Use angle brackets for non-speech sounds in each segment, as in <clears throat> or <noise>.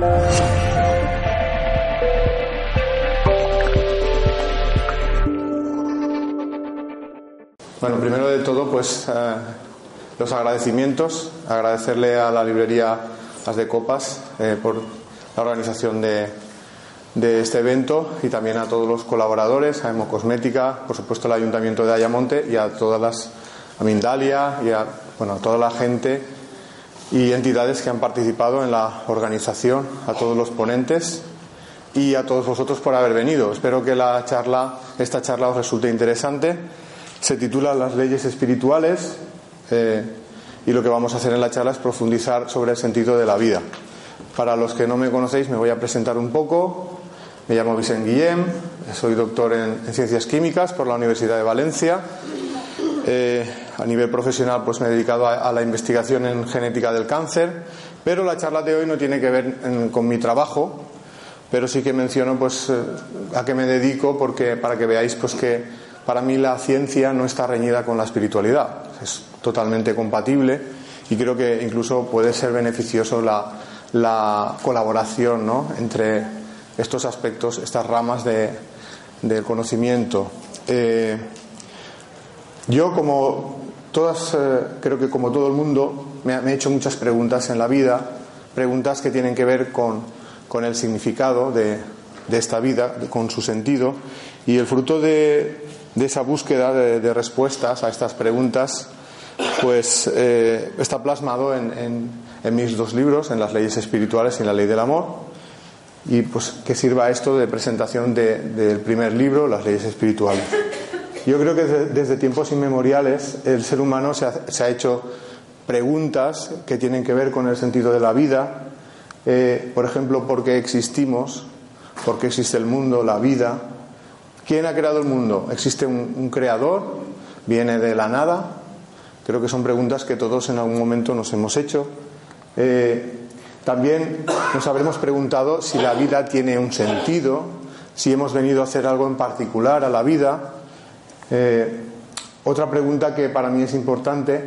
Bueno, primero de todo, pues eh, los agradecimientos, agradecerle a la librería Las de Copas eh, por la organización de, de este evento y también a todos los colaboradores, a Hemocosmética, por supuesto al Ayuntamiento de Ayamonte y a todas las, a Mindalia y a, bueno, a toda la gente y entidades que han participado en la organización, a todos los ponentes y a todos vosotros por haber venido. Espero que la charla, esta charla os resulte interesante. Se titula Las leyes espirituales eh, y lo que vamos a hacer en la charla es profundizar sobre el sentido de la vida. Para los que no me conocéis, me voy a presentar un poco. Me llamo Vicente Guillem, soy doctor en, en Ciencias Químicas por la Universidad de Valencia. Eh, a nivel profesional, pues me he dedicado a, la investigación en genética del cáncer, pero la charla de hoy no tiene que ver con mi trabajo, pero sí que menciono pues eh, a qué me dedico, porque para que veáis pues que para mí la ciencia no está reñida con la espiritualidad, es totalmente compatible y creo que incluso puede ser beneficioso la, la colaboración ¿no? entre estos aspectos, estas ramas de, del conocimiento. Eh, yo, como todas, eh, creo que como todo el mundo, me, he hecho muchas preguntas en la vida, preguntas que tienen que ver con, con el significado de, de, esta vida, con su sentido, y el fruto de, de esa búsqueda de, de, respuestas a estas preguntas, pues eh, está plasmado en, en, en, mis dos libros, en las leyes espirituales y en la ley del amor, y pues que sirva esto de presentación del primer libro, las leyes espirituales. Yo creo que desde, tiempos inmemoriales el ser humano se ha, hecho preguntas que tienen que ver con el sentido de la vida, eh, por ejemplo, ¿por qué existimos? ¿Por qué existe el mundo, la vida? ¿Quién ha creado el mundo? ¿Existe un, un creador? ¿Viene de la nada? Creo que son preguntas que todos en algún momento nos hemos hecho. Eh, también nos habremos preguntado si la vida tiene un sentido, si hemos venido a hacer algo en particular a la vida. Eh, otra pregunta que para mí es importante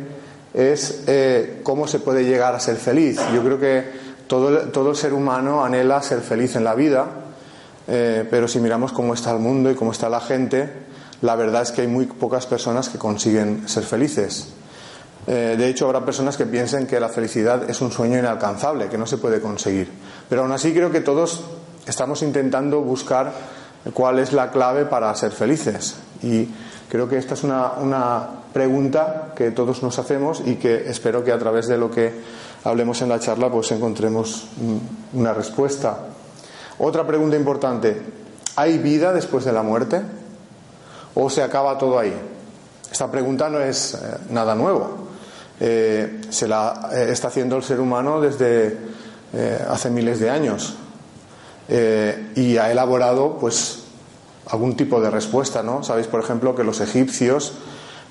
es eh, cómo se puede llegar a ser feliz. Yo creo que todo, todo el ser humano anhela ser feliz en la vida, eh, pero si miramos cómo está el mundo y cómo está la gente, la verdad es que hay muy pocas personas que consiguen ser felices. Eh, de hecho, habrá personas que piensen que la felicidad es un sueño inalcanzable, que no se puede conseguir. Pero aún así creo que todos estamos intentando buscar cuál es la clave para ser felices. Y creo que esta es una, una, pregunta que todos nos hacemos y que espero que a través de lo que hablemos en la charla pues encontremos una respuesta. Otra pregunta importante, ¿hay vida después de la muerte? ¿O se acaba todo ahí? Esta pregunta no es eh, nada nuevo eh, se la eh, está haciendo el ser humano desde hace miles de años y ha elaborado pues algún tipo de respuesta no sabéis por ejemplo que los egipcios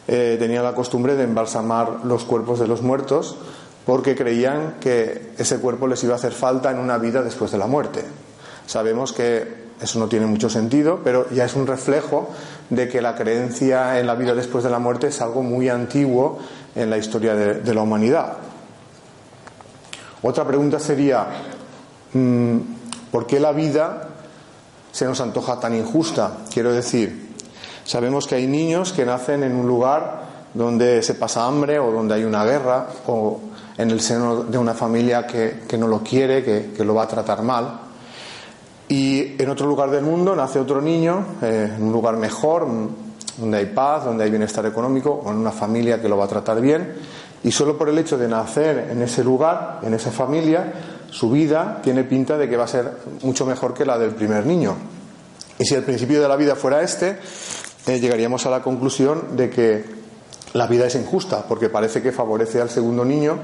eh, tenían la costumbre de embalsamar los cuerpos de los muertos porque creían que ese cuerpo les iba a hacer falta en una vida después de la muerte sabemos que eso no tiene mucho sentido, pero ya es un reflejo de que la creencia en la vida después de la muerte es algo muy antiguo en la historia de, la humanidad. Otra pregunta sería, mmm, ¿por qué la vida se nos antoja tan injusta? Quiero decir, sabemos que hay niños que nacen en un lugar donde se pasa hambre o donde hay una guerra o en el seno de una familia que, que no lo quiere, que, que, lo va a tratar mal. Y en otro lugar del mundo nace otro niño, eh, en un lugar mejor, donde hay paz, donde hay bienestar económico, o en una familia que lo va a tratar bien. Y solo por el hecho de nacer en ese lugar, en esa familia, su vida tiene pinta de que va a ser mucho mejor que la del primer niño. Y si el principio de la vida fuera este, eh, llegaríamos a la conclusión de que la vida es injusta, porque parece que favorece al segundo niño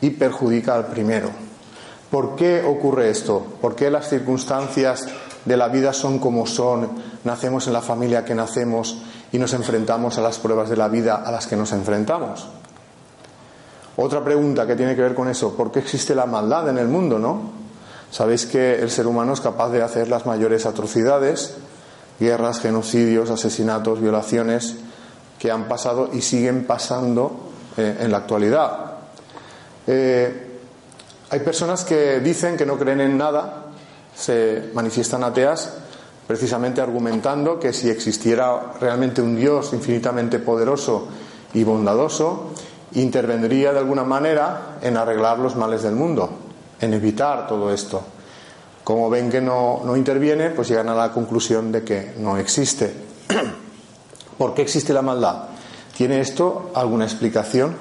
y perjudica al primero. ¿Por qué ocurre esto? ¿Por qué las circunstancias de la vida son como son? Nacemos en la familia que nacemos y nos enfrentamos a las pruebas de la vida a las que nos enfrentamos. Otra pregunta que tiene que ver con eso, ¿por qué existe la maldad en el mundo, no? Sabéis que el ser humano es capaz de hacer las mayores atrocidades, guerras, genocidios, asesinatos, violaciones que han pasado y siguen pasando eh, en la actualidad. Eh, hay personas que dicen que no creen en nada, se manifiestan ateas, precisamente argumentando que si existiera realmente un Dios infinitamente poderoso y bondadoso, intervendría de alguna manera en arreglar los males del mundo, en evitar todo esto. Como ven que no, no interviene, pues llegan a la conclusión de que no existe. <clears throat> ¿Por qué existe la maldad? ¿Tiene esto alguna explicación?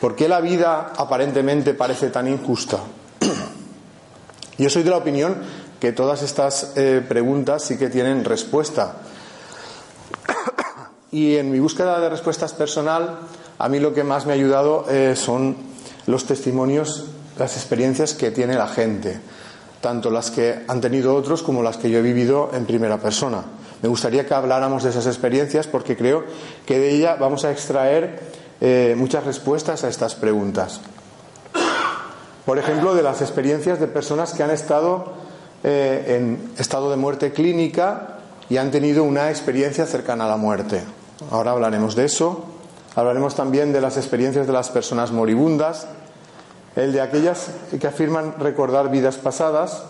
¿Por qué la vida aparentemente parece tan injusta? <clears throat> Yo soy de la opinión que todas estas eh, preguntas sí que tienen respuesta. <clears throat> Y en mi búsqueda de respuestas personal, a mí lo que más me ha ayudado eh, son los testimonios, las experiencias que tiene la gente, tanto las que han tenido otros como las que yo he vivido en primera persona. Me gustaría que habláramos de esas experiencias porque creo que de ella vamos a extraer eh, muchas respuestas a estas preguntas. Por ejemplo, de las experiencias de personas que han estado eh, en estado de muerte clínica y han tenido una experiencia cercana a la muerte. Ahora hablaremos de eso. Hablaremos también de las experiencias de las personas moribundas, el de aquellas que afirman recordar vidas pasadas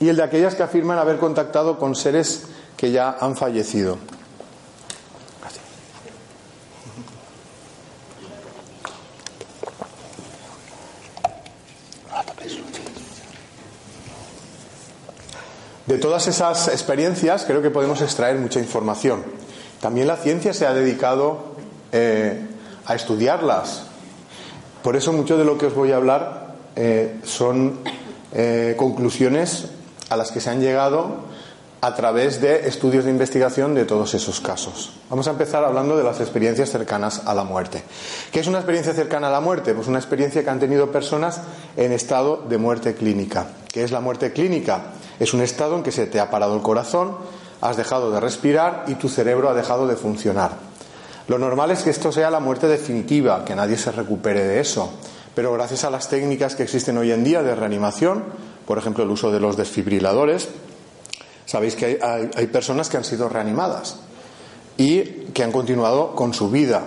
y el de aquellas que afirman haber contactado con seres que ya han fallecido. De todas esas experiencias creo que podemos extraer mucha información. También la ciencia se ha dedicado eh, a estudiarlas. Por eso mucho de lo que os voy a hablar eh, son eh, conclusiones a las que se han llegado a través de estudios de investigación de todos esos casos. Vamos a empezar hablando de las experiencias cercanas a la muerte. ¿Qué es una experiencia cercana a la muerte? Pues una experiencia que han tenido personas en estado de muerte clínica. ¿Qué es la muerte clínica? Es un estado en que se te ha parado el corazón, has dejado de respirar y tu cerebro ha dejado de funcionar. Lo normal es que esto sea la muerte definitiva, que nadie se recupere de eso. Pero gracias a las técnicas que existen hoy en día de reanimación, por ejemplo el uso de los desfibriladores, sabéis que hay, personas que han sido reanimadas y que han continuado con su vida.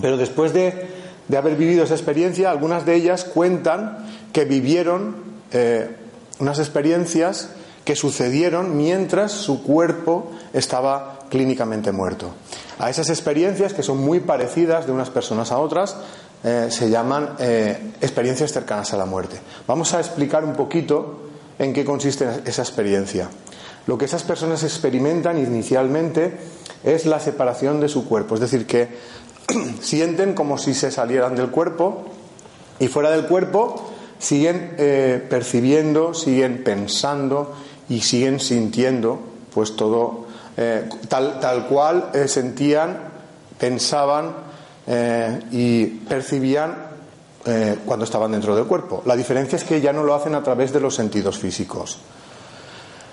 Pero después de, haber vivido esa experiencia, algunas de ellas cuentan que vivieron eh, unas experiencias que sucedieron mientras su cuerpo estaba clínicamente muerto. A esas experiencias, que son muy parecidas de unas personas a otras, eh, se llaman eh, experiencias cercanas a la muerte. Vamos a explicar un poquito en qué consiste esa experiencia. Lo que esas personas experimentan inicialmente es la separación de su cuerpo, es decir, que <clears throat> sienten como si se salieran del cuerpo y fuera del cuerpo siguen eh, percibiendo, siguen pensando y siguen sintiendo, pues todo eh, tal, tal, cual eh, sentían, pensaban y percibían cuando estaban dentro del cuerpo. La diferencia es que ya no lo hacen a través de los sentidos físicos.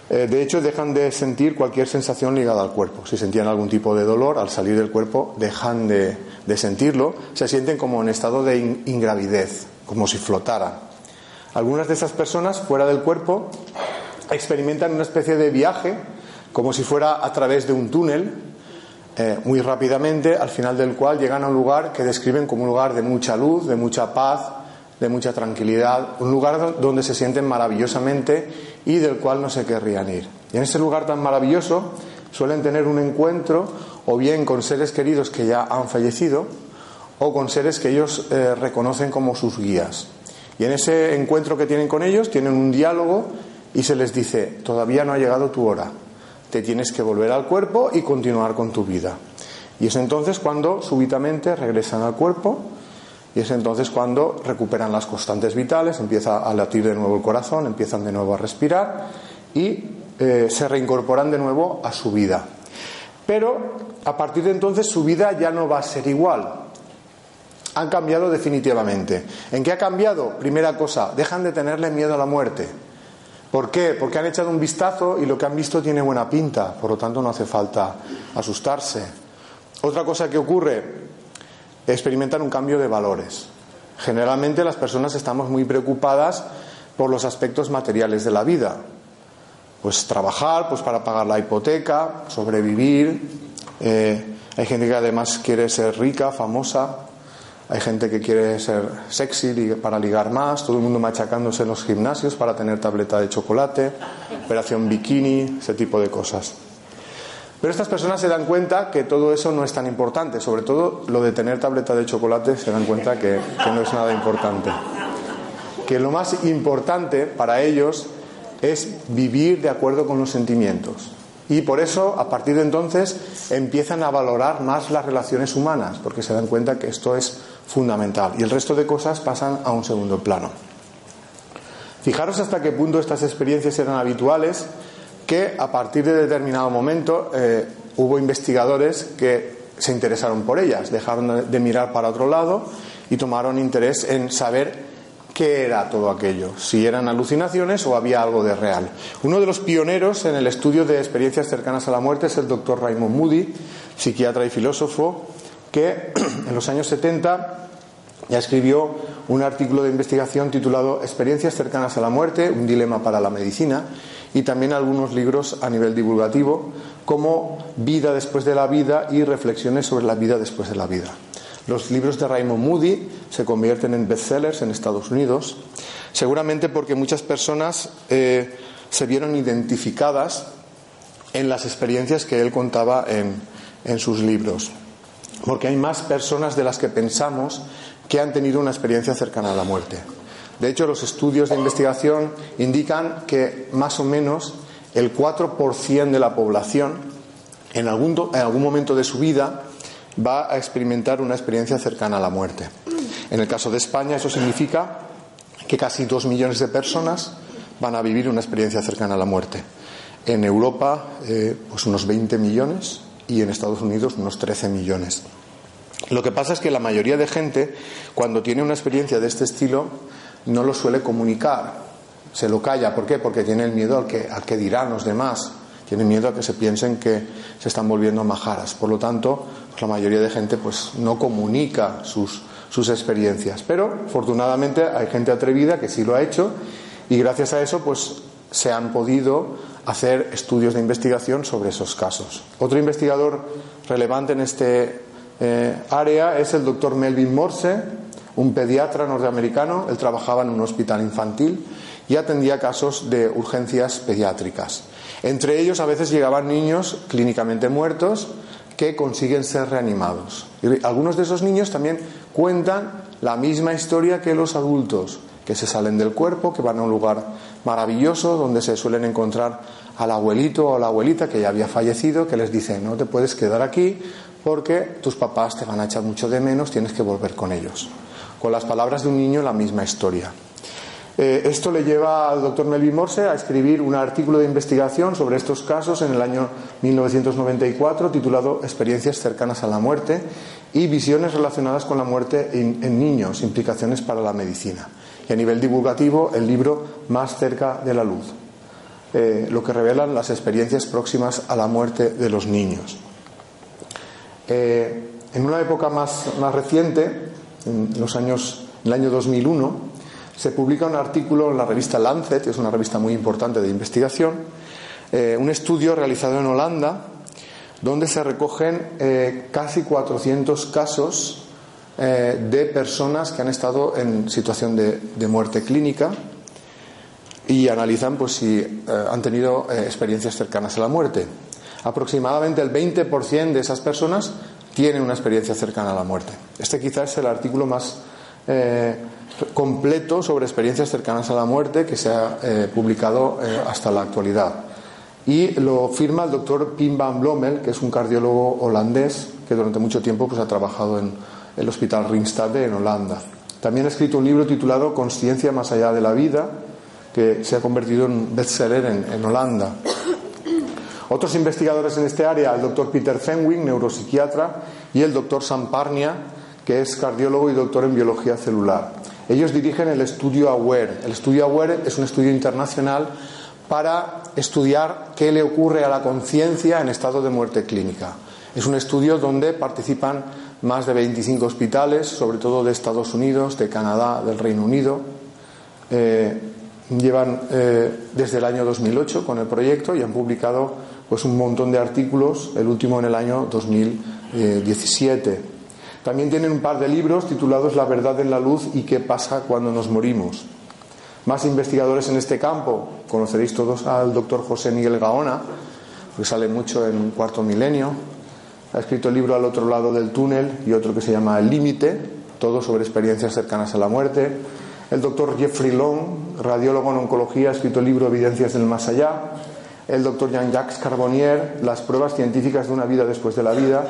de hecho, dejan de sentir cualquier sensación ligada al cuerpo. Si sentían algún tipo de dolor, al salir del cuerpo, dejan de, sentirlo. Se sienten como en estado de ingravidez, como si flotaran. Algunas de esas personas fuera del cuerpo experimentan una especie de viaje, como si fuera a través de un túnel, eh, muy rápidamente, al final del cual llegan a un lugar que describen como un lugar de mucha luz, de mucha paz, de mucha tranquilidad, un lugar donde se sienten maravillosamente y del cual no se querrían ir. Y en ese lugar tan maravilloso suelen tener un encuentro o bien con seres queridos que ya han fallecido o con seres que ellos eh, reconocen como sus guías. Y en ese encuentro que tienen con ellos tienen un diálogo y se les dice, todavía no ha llegado tu hora, te tienes que volver al cuerpo y continuar con tu vida. Y es entonces cuando súbitamente regresan al cuerpo y es entonces cuando recuperan las constantes vitales, empieza a latir de nuevo el corazón, empiezan de nuevo a respirar y eh, se reincorporan de nuevo a su vida. Pero a partir de entonces su vida ya no va a ser igual, han cambiado definitivamente. ¿En qué ha cambiado? Primera cosa, dejan de tenerle miedo a la muerte. ¿Por qué? Porque han echado un vistazo y lo que han visto tiene buena pinta, por lo tanto no hace falta asustarse. Otra cosa que ocurre, experimentan un cambio de valores. Generalmente las personas estamos muy preocupadas por los aspectos materiales de la vida. Pues trabajar, pues para pagar la hipoteca, sobrevivir. Eh, hay gente que además quiere ser rica, famosa, hay gente que quiere ser sexy para ligar más, todo el mundo machacándose en los gimnasios para tener tableta de chocolate, operación bikini, ese tipo de cosas. Pero estas personas se dan cuenta que todo eso no es tan importante, sobre todo lo de tener tableta de chocolate se dan cuenta que, que no es nada importante. Que lo más importante para ellos es vivir de acuerdo con los sentimientos. Y por eso, a partir de entonces, empiezan a valorar más las relaciones humanas, porque se dan cuenta que esto es fundamental. Y el resto de cosas pasan a un segundo plano. Fijaros hasta qué punto estas experiencias eran habituales que a partir de determinado momento eh, hubo investigadores que se interesaron por ellas, dejaron de mirar para otro lado y tomaron interés en saber qué era todo aquello, si eran alucinaciones o había algo de real. Uno de los pioneros en el estudio de experiencias cercanas a la muerte es el doctor Raymond Moody, psiquiatra y filósofo, que <clears throat> en los años 70 ya escribió un artículo de investigación titulado Experiencias cercanas a la muerte, un dilema para la medicina, y también algunos libros a nivel divulgativo como Vida después de la vida y Reflexiones sobre la vida después de la vida. Los libros de Raymond Moody se convierten en bestsellers en Estados Unidos, seguramente porque muchas personas eh, se vieron identificadas en las experiencias que él contaba en, en sus libros. Porque hay más personas de las que pensamos que han tenido una experiencia cercana a la muerte. De hecho, los estudios de investigación indican que más o menos el 4% de la población en algún, en algún momento de su vida va a experimentar una experiencia cercana a la muerte. En el caso de España eso significa que casi dos millones de personas van a vivir una experiencia cercana a la muerte. En Europa, eh, pues unos 20 millones y en Estados Unidos unos 13 millones. Lo que pasa es que la mayoría de gente, cuando tiene una experiencia de este estilo, no lo suele comunicar, se lo calla. ¿Por qué? Porque tiene el miedo al que, que dirán los demás, tiene miedo a que se piensen que se están volviendo majaras. Por lo tanto, pues la mayoría de gente pues, no comunica sus, sus experiencias. Pero, afortunadamente, hay gente atrevida que sí lo ha hecho y gracias a eso pues, se han podido hacer estudios de investigación sobre esos casos. Otro investigador relevante en este eh, área es el doctor Melvin Morse, un pediatra norteamericano. Él trabajaba en un hospital infantil y atendía casos de urgencias pediátricas. Entre ellos a veces llegaban niños clínicamente muertos que consiguen ser reanimados. Algunos de esos niños también cuentan la misma historia que los adultos, que se salen del cuerpo, que van a un lugar maravilloso donde se suelen encontrar al abuelito o la abuelita que ya había fallecido, que les dice, no te puedes quedar aquí porque tus papás te van a echar mucho de menos, tienes que volver con ellos. Con las palabras de un niño la misma historia. Eh, esto le lleva al doctor Melvin Morse a escribir un artículo de investigación sobre estos casos en el año 1994 titulado Experiencias cercanas a la muerte y visiones relacionadas con la muerte en, niños, implicaciones para la medicina. Y a nivel divulgativo, el libro Más cerca de la luz, eh, lo que revelan las experiencias próximas a la muerte de los niños. Eh, en una época más, más reciente, en los años, en el año 2001, se publica un artículo en la revista Lancet, que es una revista muy importante de investigación, eh, un estudio realizado en Holanda, donde se recogen casi 400 casos de personas que han estado en situación de muerte clínica y analizan pues, si han tenido experiencias cercanas a la muerte. Aproximadamente el 20% de esas personas tienen una experiencia cercana a la muerte. Este quizás es el artículo más eh, completo sobre experiencias cercanas a la muerte que se ha eh, publicado eh, hasta la actualidad. Y lo firma el doctor Pim van Blommel, que es un cardiólogo holandés que durante mucho tiempo pues, ha trabajado en el Hospital Ringstade en Holanda. También ha escrito un libro titulado Consciencia más allá de la vida, que se ha convertido en bestseller en, Holanda. Otros investigadores en este área, el doctor Peter Fenwick, neuropsiquiatra, y el doctor Sam Parnia, que es cardiólogo y doctor en biología celular. Ellos dirigen el estudio AWARE. El estudio AWARE es un estudio internacional para estudiar qué le ocurre a la conciencia en estado de muerte clínica. Es un estudio donde participan más de 25 hospitales, sobre todo de Estados Unidos, de Canadá, del Reino Unido. Eh, llevan eh, desde el año 2008 con el proyecto y han publicado pues un montón de artículos, el último en el año 2017. También tienen un par de libros titulados La verdad en la luz y qué pasa cuando nos morimos. Más investigadores en este campo, conoceréis todos al doctor José Miguel Gaona, que sale mucho en Cuarto Milenio. Ha escrito el libro Al otro lado del túnel y otro que se llama El Límite, todo sobre experiencias cercanas a la muerte. El doctor Jeffrey Long, radiólogo en oncología, ha escrito el libro Evidencias del Más Allá. El doctor Jean-Jacques Carbonnier, Las pruebas científicas de una vida después de la vida.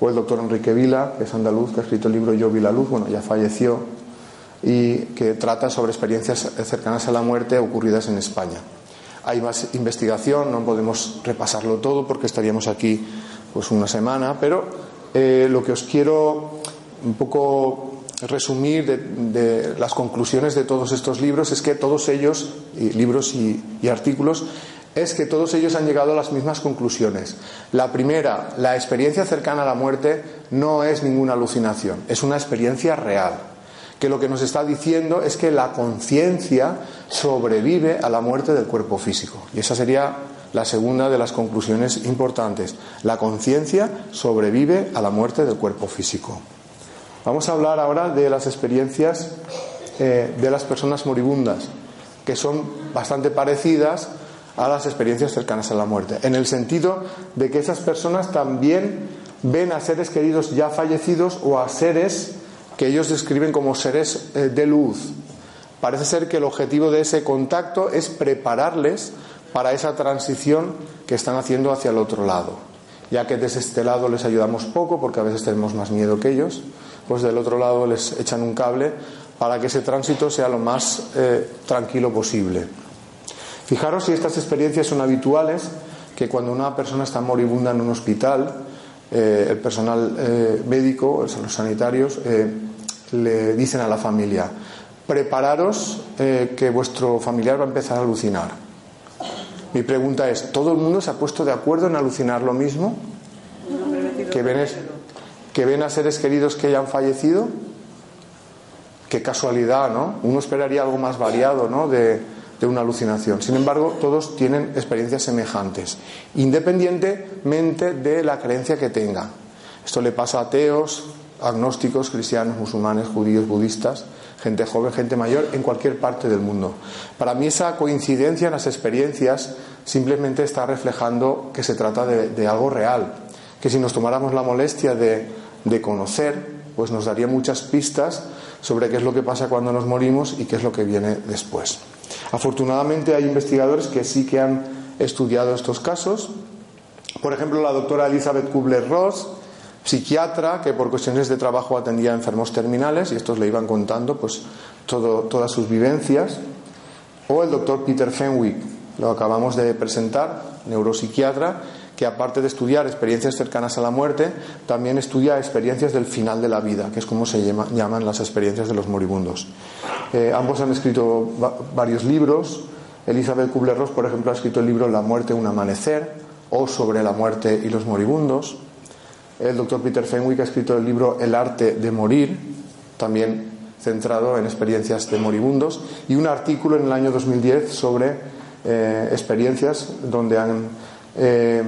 O el doctor Enrique Vila, que es andaluz, que ha escrito el libro Yo vi la luz, bueno, ya falleció, y que trata sobre experiencias cercanas a la muerte ocurridas en España. Hay más investigación, no podemos repasarlo todo porque estaríamos aquí pues una semana, pero eh, lo que os quiero un poco resumir de, las conclusiones de todos estos libros es que todos ellos, libros y, y artículos, es que todos ellos han llegado a las mismas conclusiones. La primera, la experiencia cercana a la muerte no es ninguna alucinación, es una experiencia real que lo que nos está diciendo es que la conciencia sobrevive a la muerte del cuerpo físico. Y esa sería la segunda de las conclusiones importantes. La conciencia sobrevive a la muerte del cuerpo físico. Vamos a hablar ahora de las experiencias eh, de las personas moribundas, que son bastante parecidas a las experiencias cercanas a la muerte, en el sentido de que esas personas también ven a seres queridos ya fallecidos o a seres que ellos describen como seres eh, de luz. Parece ser que el objetivo de ese contacto es prepararles para esa transición que están haciendo hacia el otro lado. Ya que desde este lado les ayudamos poco, porque a veces tenemos más miedo que ellos, pues del otro lado les echan un cable para que ese tránsito sea lo más eh, tranquilo posible. Fijaros si estas experiencias son habituales, que cuando una persona está moribunda en un hospital, eh, el personal médico, los sanitarios, le dicen a la familia, prepararos eh, que vuestro familiar va a empezar a alucinar. Mi pregunta es, ¿todo el mundo se ha puesto de acuerdo en alucinar lo mismo? ¿Que ven, que ven a seres queridos que ya han fallecido? Qué casualidad, ¿no? Uno esperaría algo más variado, ¿no? De, una alucinación. Sin embargo, todos tienen experiencias semejantes, independientemente de la creencia que tengan. Esto le pasa a ateos, agnósticos, cristianos, musulmanes, judíos, budistas, gente joven, gente mayor, en cualquier parte del mundo. Para mí esa coincidencia en las experiencias simplemente está reflejando que se trata de, algo real, que si nos tomáramos la molestia de, de conocer, pues nos daría muchas pistas sobre qué es lo que pasa cuando nos morimos y qué es lo que viene después. Afortunadamente hay investigadores que sí que han estudiado estos casos. Por ejemplo, la doctora Elizabeth Kubler-Ross psiquiatra que por cuestiones de trabajo atendía a enfermos terminales y estos le iban contando pues todo, todas sus vivencias. O el doctor Peter Fenwick, lo acabamos de presentar, neuropsiquiatra, que aparte de estudiar experiencias cercanas a la muerte, también estudia experiencias del final de la vida, que es como se llaman las experiencias de los moribundos. Eh, ambos han escrito varios libros. Elizabeth Kubler-Ross, por ejemplo, ha escrito el libro La muerte, un amanecer, o sobre la muerte y los moribundos. El doctor Peter Fenwick ha escrito el libro El arte de morir, también centrado en experiencias de moribundos, y un artículo en el año 2010 sobre eh, experiencias donde han eh,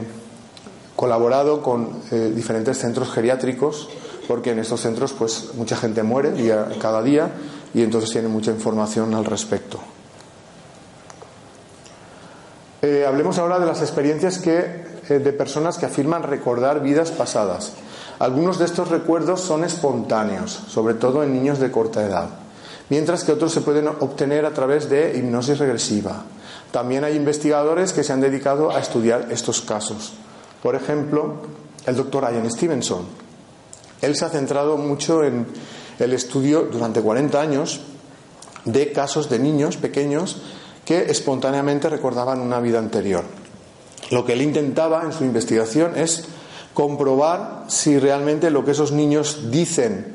colaborado con eh, diferentes centros geriátricos, porque en estos centros pues mucha gente muere día, cada día y entonces tienen mucha información al respecto. hablemos ahora de las experiencias que eh, de personas que afirman recordar vidas pasadas. Algunos de estos recuerdos son espontáneos, sobre todo en niños de corta edad, mientras que otros se pueden obtener a través de hipnosis regresiva. También hay investigadores que se han dedicado a estudiar estos casos. Por ejemplo, el doctor Ian Stevenson. Él se ha centrado mucho en el estudio durante 40 años de casos de niños pequeños que espontáneamente recordaban una vida anterior. Lo que él intentaba en su investigación es comprobar si realmente lo que esos niños dicen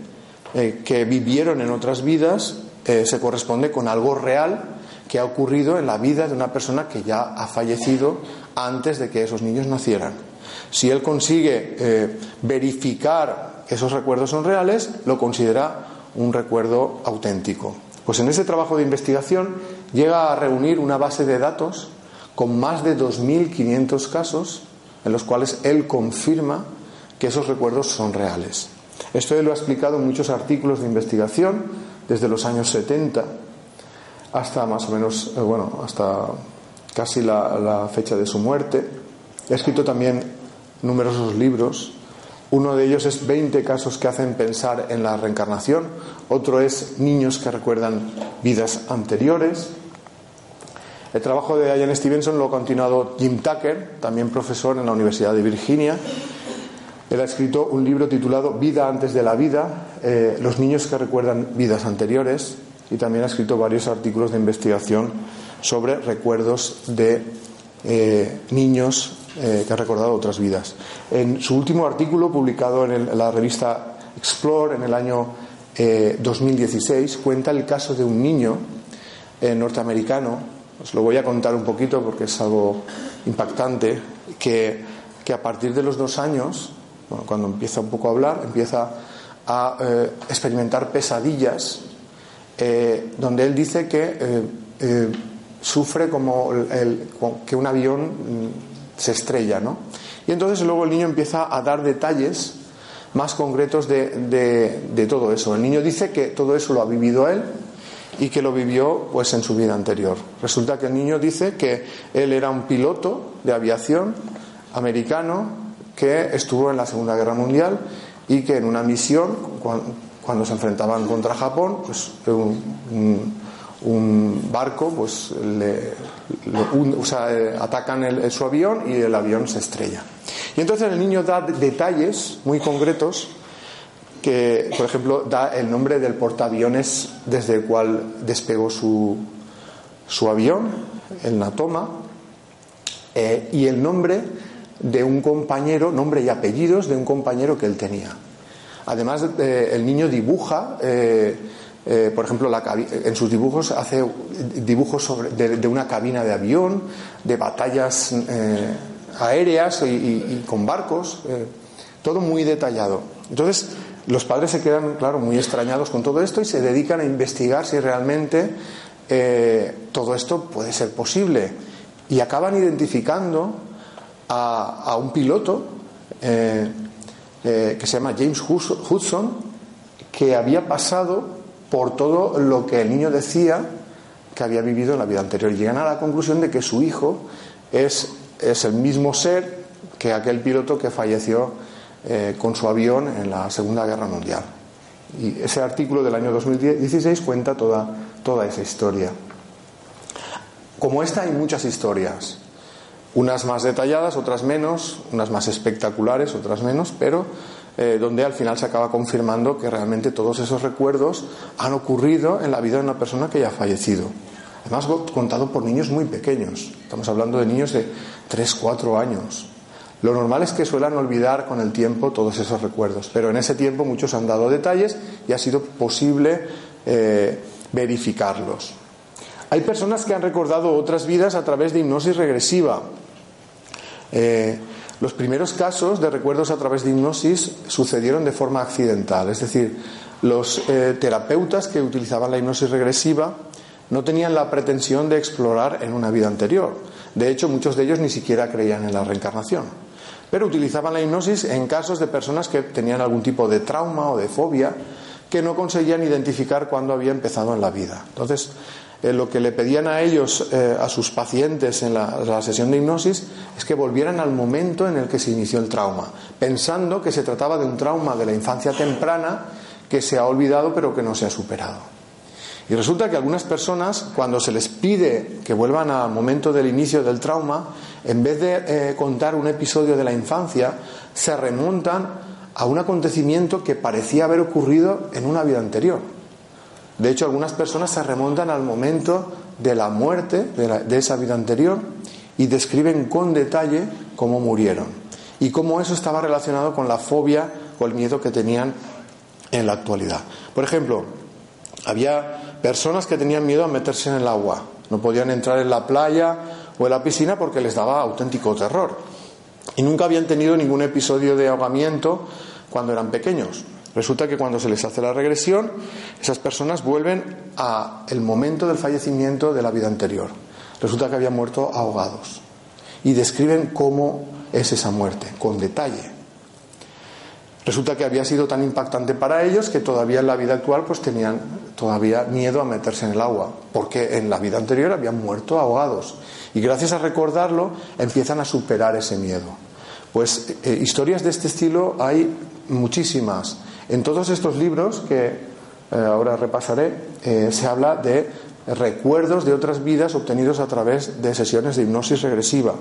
eh, que vivieron en otras vidas eh, se corresponde con algo real que ha ocurrido en la vida de una persona que ya ha fallecido antes de que esos niños nacieran. Si él consigue eh, verificar que esos recuerdos son reales, lo considera un recuerdo auténtico. Pues en ese trabajo de investigación llega a reunir una base de datos con más de 2.500 casos en los cuales él confirma que esos recuerdos son reales. Esto él lo ha explicado en muchos artículos de investigación, desde los años 70 hasta más o menos, eh, bueno, hasta casi la, la fecha de su muerte. Ha escrito también numerosos libros. Uno de ellos es 20 casos que hacen pensar en la reencarnación. Otro es niños que recuerdan vidas anteriores. El trabajo de Ian Stevenson lo ha continuado Jim Tucker, también profesor en la Universidad de Virginia. Él ha escrito un libro titulado Vida antes de la vida, eh, los niños que recuerdan vidas anteriores, y también ha escrito varios artículos de investigación sobre recuerdos de eh, niños eh, que han recordado otras vidas. En su último artículo, publicado en, la revista Explore en el año 2016, cuenta el caso de un niño norteamericano os lo voy a contar un poquito porque es algo impactante, que, a partir de los dos años, cuando empieza un poco a hablar, empieza a eh, experimentar pesadillas, eh, donde él dice que eh, sufre como que un avión mm, se estrella, ¿no? Y entonces luego el niño empieza a dar detalles más concretos de todo eso. El niño dice que todo eso lo ha vivido él, y que lo vivió pues en su vida anterior. Resulta que el niño dice que él era un piloto de aviación americano que estuvo en la Segunda Guerra Mundial y que en una misión cuando, se enfrentaban contra Japón pues un, barco pues le, atacan su avión y el avión se estrella. Y entonces el niño da detalles muy concretos que, por ejemplo, da el nombre del portaaviones desde el cual despegó su, su avión, el Natoma, eh, y el nombre de un compañero, nombre y apellidos de un compañero que él tenía. Además, eh, el niño dibuja, eh, por ejemplo, en sus dibujos hace dibujos sobre, de, una cabina de avión, de batallas aéreas y, con barcos, todo muy detallado. Entonces, los padres se quedan, claro, muy extrañados con todo esto y se dedican a investigar si realmente eh, todo esto puede ser posible. Y acaban identificando a, un piloto eh, eh, que se llama James Hudson, que había pasado por todo lo que el niño decía que había vivido en la vida anterior. Llegan a la conclusión de que su hijo es, es el mismo ser que aquel piloto que falleció eh, con su avión en la Segunda Guerra Mundial. Y ese artículo del año 2016 cuenta toda, toda esa historia. Como esta hay muchas historias, unas más detalladas, otras menos, unas más espectaculares, otras menos, pero eh, donde al final se acaba confirmando que realmente todos esos recuerdos han ocurrido en la vida de una persona que ya ha fallecido. Además, contado por niños muy pequeños. Estamos hablando de niños de 3, 4 años. Lo normal es que suelan olvidar con el tiempo todos esos recuerdos, pero en ese tiempo muchos han dado detalles y ha sido posible eh, verificarlos. Hay personas que han recordado otras vidas a través de hipnosis regresiva. Eh, los primeros casos de recuerdos a través de hipnosis sucedieron de forma accidental, es decir, los eh, terapeutas que utilizaban la hipnosis regresiva no tenían la pretensión de explorar en una vida anterior. De hecho, muchos de ellos ni siquiera creían en la reencarnación pero utilizaban la hipnosis en casos de personas que tenían algún tipo de trauma o de fobia que no conseguían identificar cuándo había empezado en la vida. Entonces, eh, lo que le pedían a ellos, eh, a sus pacientes en la, sesión de hipnosis, es que volvieran al momento en el que se inició el trauma, pensando que se trataba de un trauma de la infancia temprana que se ha olvidado pero que no se ha superado. Y resulta que algunas personas, cuando se les pide que vuelvan al momento del inicio del trauma, en vez de eh, contar un episodio de la infancia, se remontan a un acontecimiento que parecía haber ocurrido en una vida anterior. De hecho, algunas personas se remontan al momento de la muerte de, esa vida anterior y describen con detalle cómo murieron y cómo eso estaba relacionado con la fobia o el miedo que tenían en la actualidad. Por ejemplo, había personas que tenían miedo a meterse en el agua, no podían entrar en la playa o en la piscina porque les daba auténtico terror. Y nunca habían tenido ningún episodio de ahogamiento cuando eran pequeños. Resulta que cuando se les hace la regresión, esas personas vuelven a el momento del fallecimiento de la vida anterior. Resulta que habían muerto ahogados. Y describen cómo es esa muerte, con detalle. Resulta que había sido tan impactante para ellos que todavía en la vida actual pues tenían todavía miedo a meterse en el agua, porque en la vida anterior habían muerto ahogados. Y gracias a recordarlo empiezan a superar ese miedo. Pues eh, historias de este estilo hay muchísimas. En todos estos libros que eh, ahora repasaré eh, se habla de recuerdos de otras vidas obtenidos a través de sesiones de hipnosis regresiva.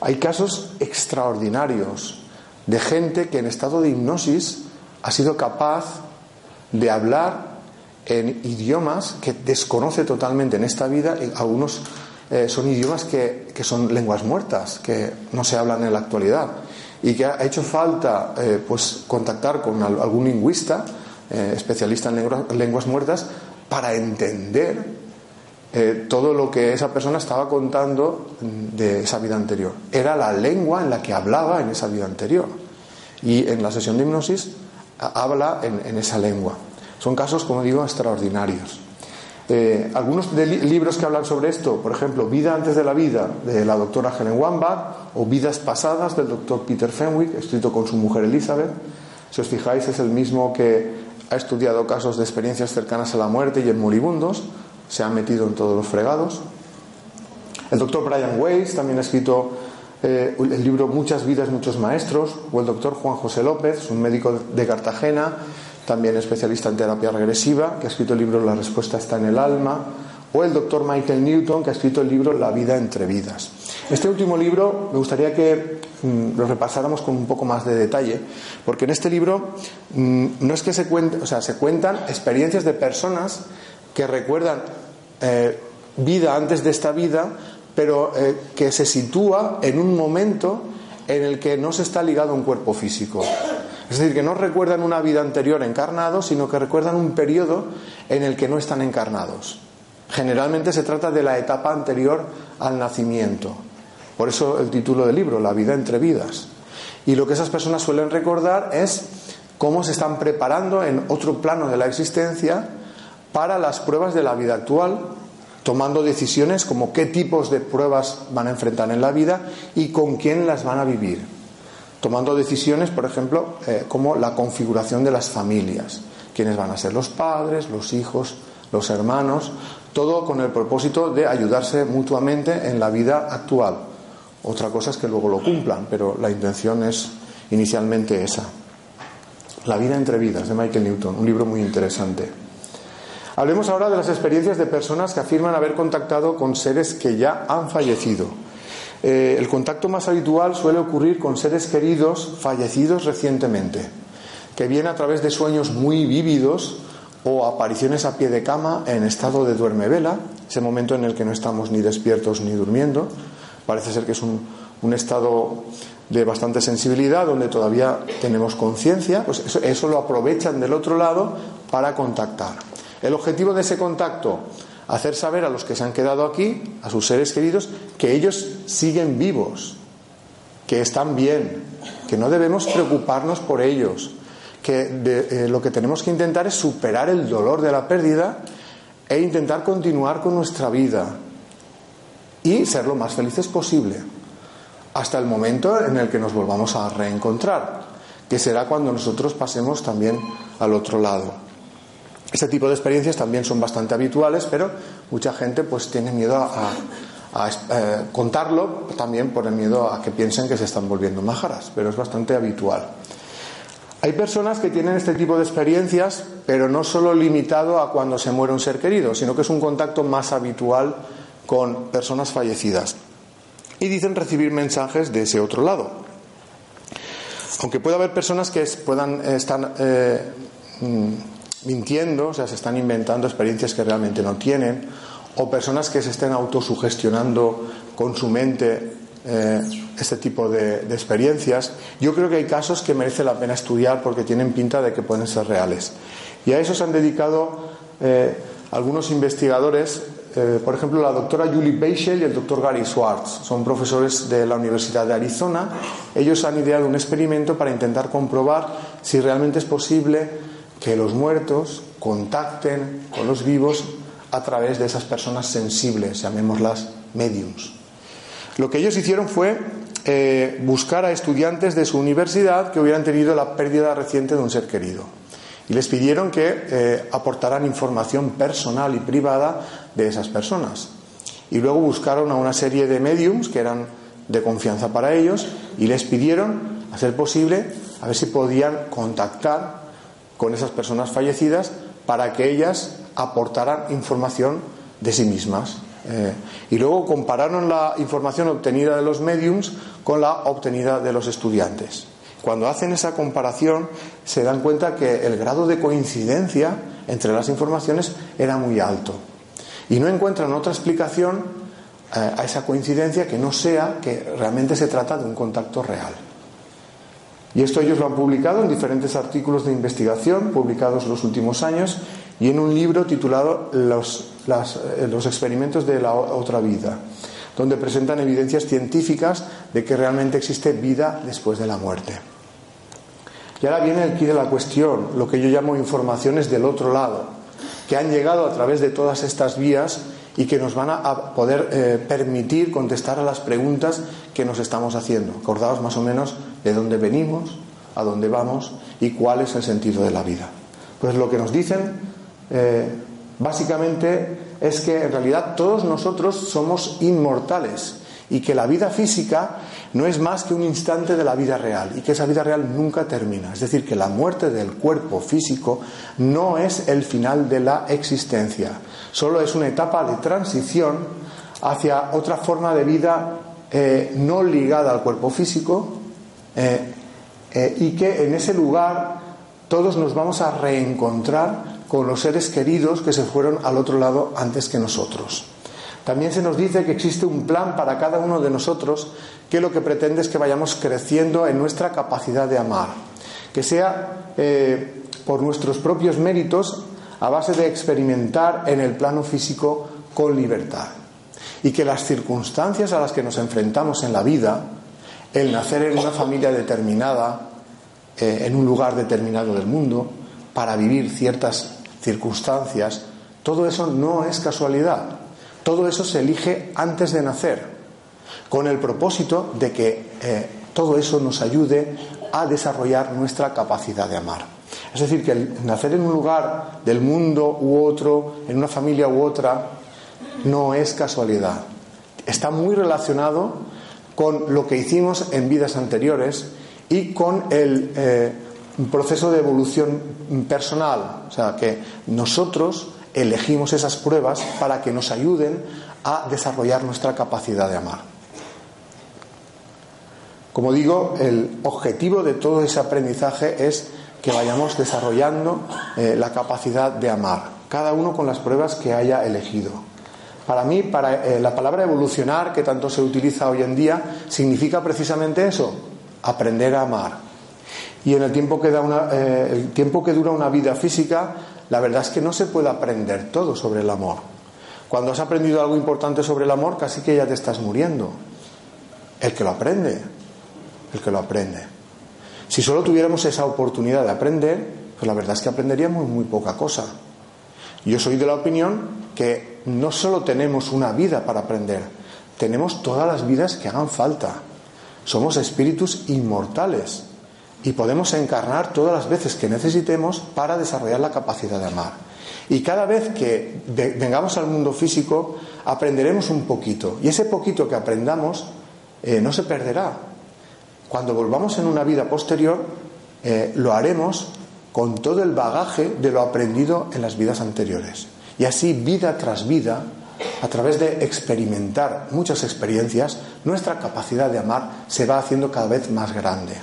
Hay casos extraordinarios de gente que en estado de hipnosis ha sido capaz de hablar en idiomas que desconoce totalmente en esta vida. Algunos eh, son idiomas que, son lenguas muertas, que no se hablan en la actualidad. Y que ha hecho falta eh, pues, contactar con algún lingüista, eh, especialista en lenguas muertas, para entender todo lo que esa persona estaba contando de esa vida anterior. Era la lengua en la que hablaba en esa vida anterior. Y en la sesión de hipnosis habla en, esa lengua. Son casos, como digo, extraordinarios. Eh, algunos libros que hablan sobre esto, por ejemplo, Vida antes de la vida, de la doctora Helen Wambach, o Vidas pasadas, del doctor Peter Fenwick, escrito con su mujer Elizabeth. Si os fijáis, es el mismo que ha estudiado casos de experiencias cercanas a la muerte y en moribundos, se ha metido en todos los fregados. El doctor Brian Weiss también ha escrito eh, el libro Muchas vidas, muchos maestros, o el doctor Juan José López, un médico de Cartagena, también especialista en terapia regresiva, que ha escrito el libro La respuesta está en el alma, o el doctor Michael Newton, que ha escrito el libro La vida entre vidas. Este último libro me gustaría que mm, lo repasáramos con un poco más de detalle, porque en este libro mm, no es que se cuente, o sea, se cuentan experiencias de personas que recuerdan eh, vida antes de esta vida, pero eh, que se sitúa en un momento en el que no se está ligado a un cuerpo físico. Es decir, que no recuerdan una vida anterior encarnados, sino que recuerdan un periodo en el que no están encarnados. Generalmente se trata de la etapa anterior al nacimiento. Por eso el título del libro, La vida entre vidas. Y lo que esas personas suelen recordar es cómo se están preparando en otro plano de la existencia para las pruebas de la vida actual tomando decisiones como qué tipos de pruebas van a enfrentar en la vida y con quién las van a vivir. Tomando decisiones, por ejemplo, eh, como la configuración de las familias, quiénes van a ser los padres, los hijos, los hermanos, todo con el propósito de ayudarse mutuamente en la vida actual. Otra cosa es que luego lo cumplan, pero la intención es inicialmente esa. La vida entre vidas de Michael Newton, un libro muy interesante. Hablemos ahora de las experiencias de personas que afirman haber contactado con seres que ya han fallecido. Eh, el contacto más habitual suele ocurrir con seres queridos fallecidos recientemente, que viene a través de sueños muy vívidos o apariciones a pie de cama en estado de duerme vela, ese momento en el que no estamos ni despiertos ni durmiendo. Parece ser que es un, estado de bastante sensibilidad donde todavía tenemos conciencia, pues eso lo aprovechan del otro lado para contactar. El objetivo de ese contacto, hacer saber a los que se han quedado aquí, a sus seres queridos, que ellos siguen vivos, que están bien, que no debemos preocuparnos por ellos, que eh, lo que tenemos que intentar es superar el dolor de la pérdida e intentar continuar con nuestra vida y ser lo más felices posible, hasta el momento en el que nos volvamos a reencontrar, que será cuando nosotros pasemos también al otro lado. Este tipo de experiencias también son bastante habituales, pero mucha gente pues tiene miedo a, eh, contarlo también por el miedo a que piensen que se están volviendo majaras, pero es bastante habitual. Hay personas que tienen este tipo de experiencias, pero no solo limitado a cuando se muere un ser querido, sino que es un contacto más habitual con personas fallecidas. Y dicen recibir mensajes de ese otro lado. Aunque puede haber personas que puedan estar eh, mm, mintiendo, o sea, se están inventando experiencias que realmente no tienen, o personas que se estén autosugestionando con su mente eh, este tipo de, experiencias. Yo creo que hay casos que merece la pena estudiar porque tienen pinta de que pueden ser reales. Y a eso se han dedicado eh, algunos investigadores, eh, por ejemplo, la doctora Julie Beischel y el doctor Gary Schwartz. Son profesores de la Universidad de Arizona. Ellos han ideado un experimento para intentar comprobar si realmente es posible que los muertos contacten con los vivos a través de esas personas sensibles, llamémoslas mediums. Lo que ellos hicieron fue eh, buscar a estudiantes de su universidad que hubieran tenido la pérdida reciente de un ser querido. Y les pidieron que eh, aportaran información personal y privada de esas personas. Y luego buscaron a una serie de mediums que eran de confianza para ellos y les pidieron, a ser posible, a ver si podían contactar con esas personas fallecidas para que ellas aportaran información de sí mismas. Eh, y luego compararon la información obtenida de los mediums con la obtenida de los estudiantes. Cuando hacen esa comparación se dan cuenta que el grado de coincidencia entre las informaciones era muy alto. Y no encuentran otra explicación eh, a esa coincidencia que no sea que realmente se trata de un contacto real. Y esto ellos lo han publicado en diferentes artículos de investigación publicados en los últimos años y en un libro titulado Los, eh, los experimentos de la otra vida, donde presentan evidencias científicas de que realmente existe vida después de la muerte. Y ahora viene aquí de la cuestión, lo que yo llamo informaciones del otro lado, que han llegado a través de todas estas vías y que nos van a poder eh, permitir contestar a las preguntas que nos estamos haciendo. Acordaos más o menos de dónde venimos, a dónde vamos y cuál es el sentido de la vida. Pues lo que nos dicen eh, básicamente es que en realidad todos nosotros somos inmortales y que la vida física no es más que un instante de la vida real y que esa vida real nunca termina. Es decir, que la muerte del cuerpo físico no es el final de la existencia, solo es una etapa de transición hacia otra forma de vida eh, no ligada al cuerpo físico eh, y que en ese lugar todos nos vamos a reencontrar con los seres queridos que se fueron al otro lado antes que nosotros. También se nos dice que existe un plan para cada uno de nosotros que lo que pretende es que vayamos creciendo en nuestra capacidad de amar, que sea eh, por nuestros propios méritos a base de experimentar en el plano físico con libertad. Y que las circunstancias a las que nos enfrentamos en la vida, el nacer en una familia determinada, eh, en un lugar determinado del mundo, para vivir ciertas circunstancias, todo eso no es casualidad. Todo eso se elige antes de nacer, con el propósito de que eh, todo eso nos ayude a desarrollar nuestra capacidad de amar. Es decir, que el nacer en un lugar del mundo u otro, en una familia u otra, no es casualidad. Está muy relacionado con lo que hicimos en vidas anteriores y con el, eh, proceso de evolución personal, o sea, que nosotros elegimos esas pruebas para que nos ayuden a desarrollar nuestra capacidad de amar. Como digo, el objetivo de todo ese aprendizaje es que vayamos desarrollando eh, la capacidad de amar, cada uno con las pruebas que haya elegido. Para mí, para, eh, la palabra evolucionar, que tanto se utiliza hoy en día, significa precisamente eso, aprender a amar. Y en el tiempo que, da una, eh, el tiempo que dura una vida física, la verdad es que no se puede aprender todo sobre el amor. Cuando has aprendido algo importante sobre el amor, casi que ya te estás muriendo. El que lo aprende, el que lo aprende. Si solo tuviéramos esa oportunidad de aprender, pues la verdad es que aprenderíamos muy poca cosa. Yo soy de la opinión que no solo tenemos una vida para aprender, tenemos todas las vidas que hagan falta. Somos espíritus inmortales y podemos encarnar todas las veces que necesitemos para desarrollar la capacidad de amar. Y cada vez que vengamos al mundo físico, aprenderemos un poquito. Y ese poquito que aprendamos eh, no se perderá. Cuando volvamos en una vida posterior, eh, lo haremos con todo el bagaje de lo aprendido en las vidas anteriores. Y así, vida tras vida, a través de experimentar muchas experiencias, nuestra capacidad de amar se va haciendo cada vez más grande.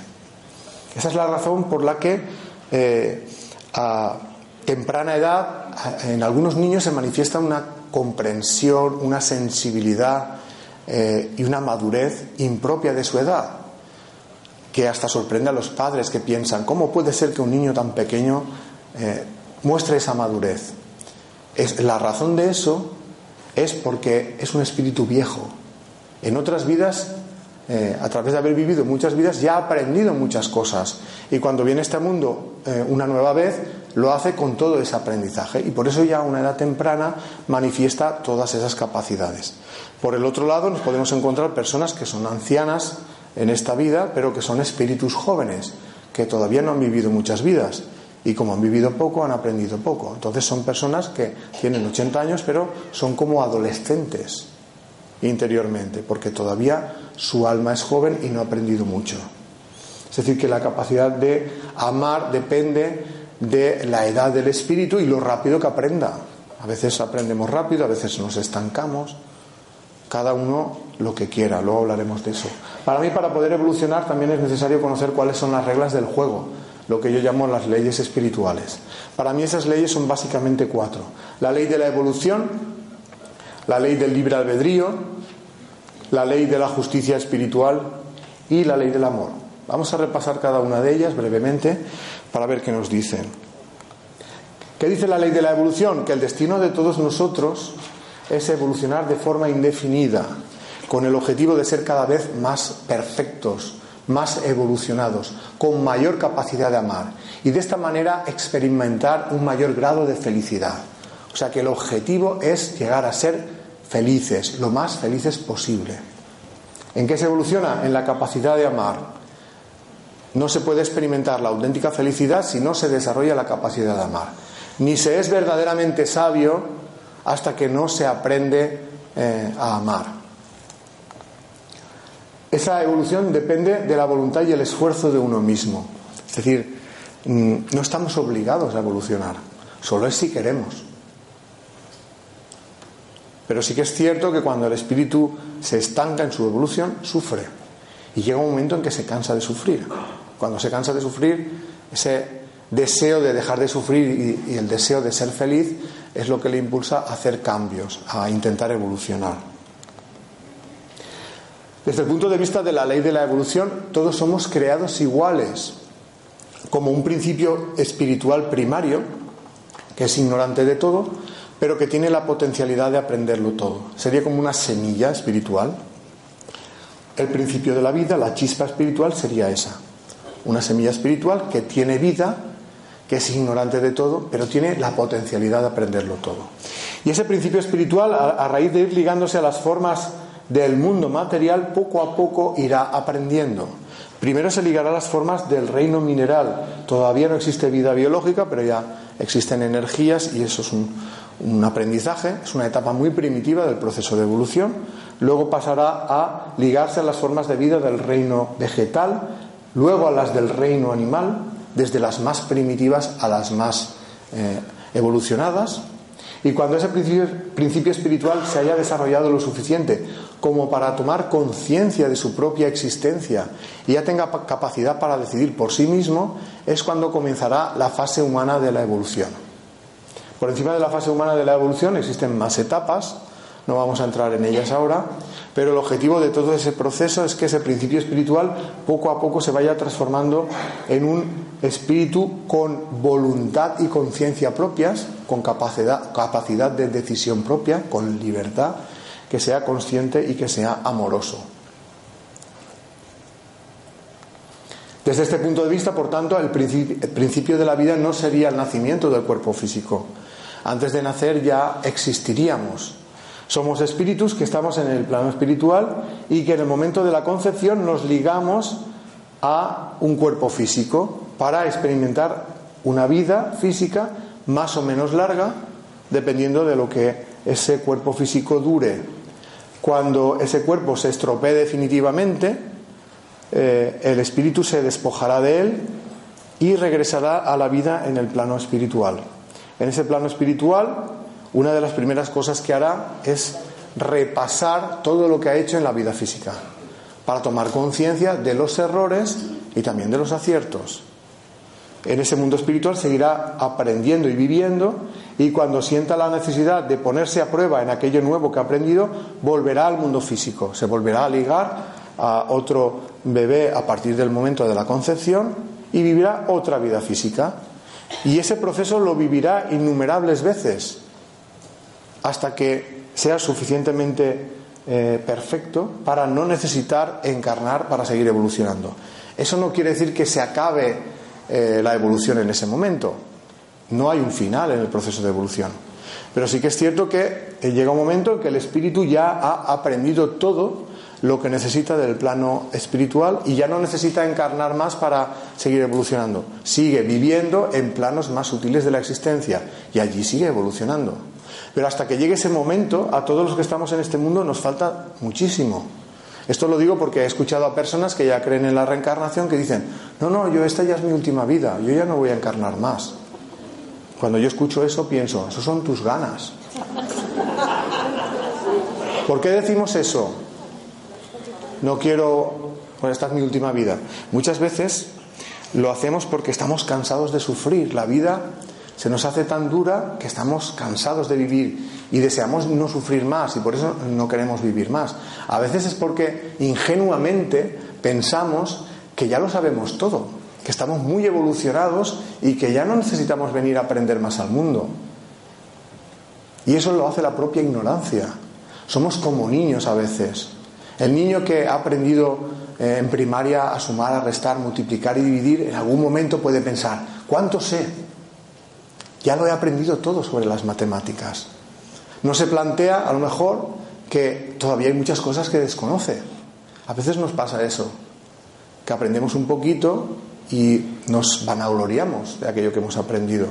Esa es la razón por la que eh, a temprana edad en algunos niños se manifiesta una comprensión, una sensibilidad eh, y una madurez impropia de su edad, que hasta sorprende a los padres que piensan, ¿cómo puede ser que un niño tan pequeño eh, muestre esa madurez? La razón de eso es porque es un espíritu viejo. En otras vidas eh, a través de haber vivido muchas vidas, ya ha aprendido muchas cosas. Y cuando viene este mundo eh, una nueva vez, lo hace con todo ese aprendizaje. Y por eso ya a una edad temprana manifiesta todas esas capacidades. Por el otro lado, nos podemos encontrar personas que son ancianas, en esta vida, pero que son espíritus jóvenes, que todavía no han vivido muchas vidas y como han vivido poco, han aprendido poco. Entonces son personas que tienen 80 años, pero son como adolescentes interiormente, porque todavía su alma es joven y no ha aprendido mucho. Es decir, que la capacidad de amar depende de la edad del espíritu y lo rápido que aprenda. A veces aprendemos rápido, a veces nos estancamos. Cada uno lo que quiera, luego hablaremos de eso. Para mí, para poder evolucionar, también es necesario conocer cuáles son las reglas del juego, lo que yo llamo las leyes espirituales. Para mí esas leyes son básicamente cuatro. La ley de la evolución, la ley del libre albedrío, la ley de la justicia espiritual y la ley del amor. Vamos a repasar cada una de ellas brevemente para ver qué nos dicen. ¿Qué dice la ley de la evolución? Que el destino de todos nosotros es evolucionar de forma indefinida, con el objetivo de ser cada vez más perfectos, más evolucionados, con mayor capacidad de amar y de esta manera experimentar un mayor grado de felicidad. O sea que el objetivo es llegar a ser felices, lo más felices posible. ¿En qué se evoluciona? En la capacidad de amar. No se puede experimentar la auténtica felicidad si no se desarrolla la capacidad de amar. Ni se es verdaderamente sabio hasta que no se aprende eh, a amar. Esa evolución depende de la voluntad y el esfuerzo de uno mismo. Es decir, mm, no estamos obligados a evolucionar, solo es si queremos. Pero sí que es cierto que cuando el espíritu se estanca en su evolución, sufre. Y llega un momento en que se cansa de sufrir. Cuando se cansa de sufrir, ese deseo de dejar de sufrir y, el deseo de ser feliz es lo que le impulsa a hacer cambios, a intentar evolucionar. Desde el punto de vista de la ley de la evolución, todos somos creados iguales, como un principio espiritual primario, que es ignorante de todo, pero que tiene la potencialidad de aprenderlo todo. Sería como una semilla espiritual. El principio de la vida, la chispa espiritual, sería esa. Una semilla espiritual que tiene vida, que es ignorante de todo, pero tiene la potencialidad de aprenderlo todo. Y ese principio espiritual, a, raíz de ir ligándose a las formas del mundo material, poco a poco irá aprendiendo. Primero se ligará a las formas del reino mineral. Todavía no existe vida biológica, pero ya existen energías y eso es un, aprendizaje, es una etapa muy primitiva del proceso de evolución, luego pasará a ligarse a las formas de vida del reino vegetal, luego a las del reino animal, desde las más primitivas a las más eh, evolucionadas, y cuando ese principio, principio espiritual se haya desarrollado lo suficiente como para tomar conciencia de su propia existencia y ya tenga capacidad para decidir por sí mismo, es cuando comenzará la fase humana de la evolución. Por encima de la fase humana de la evolución existen más etapas, no vamos a entrar en ellas ahora, pero el objetivo de todo ese proceso es que ese principio espiritual poco a poco se vaya transformando en un espíritu con voluntad y conciencia propias, con capacidad, capacidad de decisión propia, con libertad, que sea consciente y que sea amoroso. Desde este punto de vista, por tanto, el principio de la vida no sería el nacimiento del cuerpo físico, antes de nacer ya existiríamos. Somos espíritus que estamos en el plano espiritual y que en el momento de la concepción nos ligamos a un cuerpo físico para experimentar una vida física más o menos larga, dependiendo de lo que ese cuerpo físico dure. Cuando ese cuerpo se estropee definitivamente, eh, el espíritu se despojará de él y regresará a la vida en el plano espiritual. En ese plano espiritual, una de las primeras cosas que hará es repasar todo lo que ha hecho en la vida física, para tomar conciencia de los errores y también de los aciertos. En ese mundo espiritual seguirá aprendiendo y viviendo y cuando sienta la necesidad de ponerse a prueba en aquello nuevo que ha aprendido, volverá al mundo físico, se volverá a ligar a otro bebé a partir del momento de la concepción y vivirá otra vida física. Y ese proceso lo vivirá innumerables veces hasta que sea suficientemente eh, perfecto para no necesitar encarnar para seguir evolucionando. Eso no quiere decir que se acabe eh, la evolución en ese momento. No hay un final en el proceso de evolución. Pero sí que es cierto que eh, llega un momento en que el espíritu ya ha aprendido todo lo que necesita del plano espiritual y ya no necesita encarnar más para seguir evolucionando. Sigue viviendo en planos más sutiles de la existencia y allí sigue evolucionando. Pero hasta que llegue ese momento, a todos los que estamos en este mundo nos falta muchísimo. Esto lo digo porque he escuchado a personas que ya creen en la reencarnación que dicen, no, no, yo esta ya es mi última vida, yo ya no voy a encarnar más. Cuando yo escucho eso pienso, eso son tus ganas. ¿Por qué decimos eso? No quiero, bueno, esta es mi última vida. Muchas veces lo hacemos porque estamos cansados de sufrir. La vida se nos hace tan dura que estamos cansados de vivir y deseamos no sufrir más y por eso no queremos vivir más. A veces es porque ingenuamente pensamos que ya lo sabemos todo, que estamos muy evolucionados y que ya no necesitamos venir a aprender más al mundo. Y eso lo hace la propia ignorancia. Somos como niños a veces. El niño que ha aprendido eh, en primaria a sumar, a restar, multiplicar y dividir, en algún momento puede pensar, ¿cuánto sé? Ya lo he aprendido todo sobre las matemáticas. No se plantea, a lo mejor, que todavía hay muchas cosas que desconoce. A veces nos pasa eso, que aprendemos un poquito y nos vanagloriamos de aquello que hemos aprendido,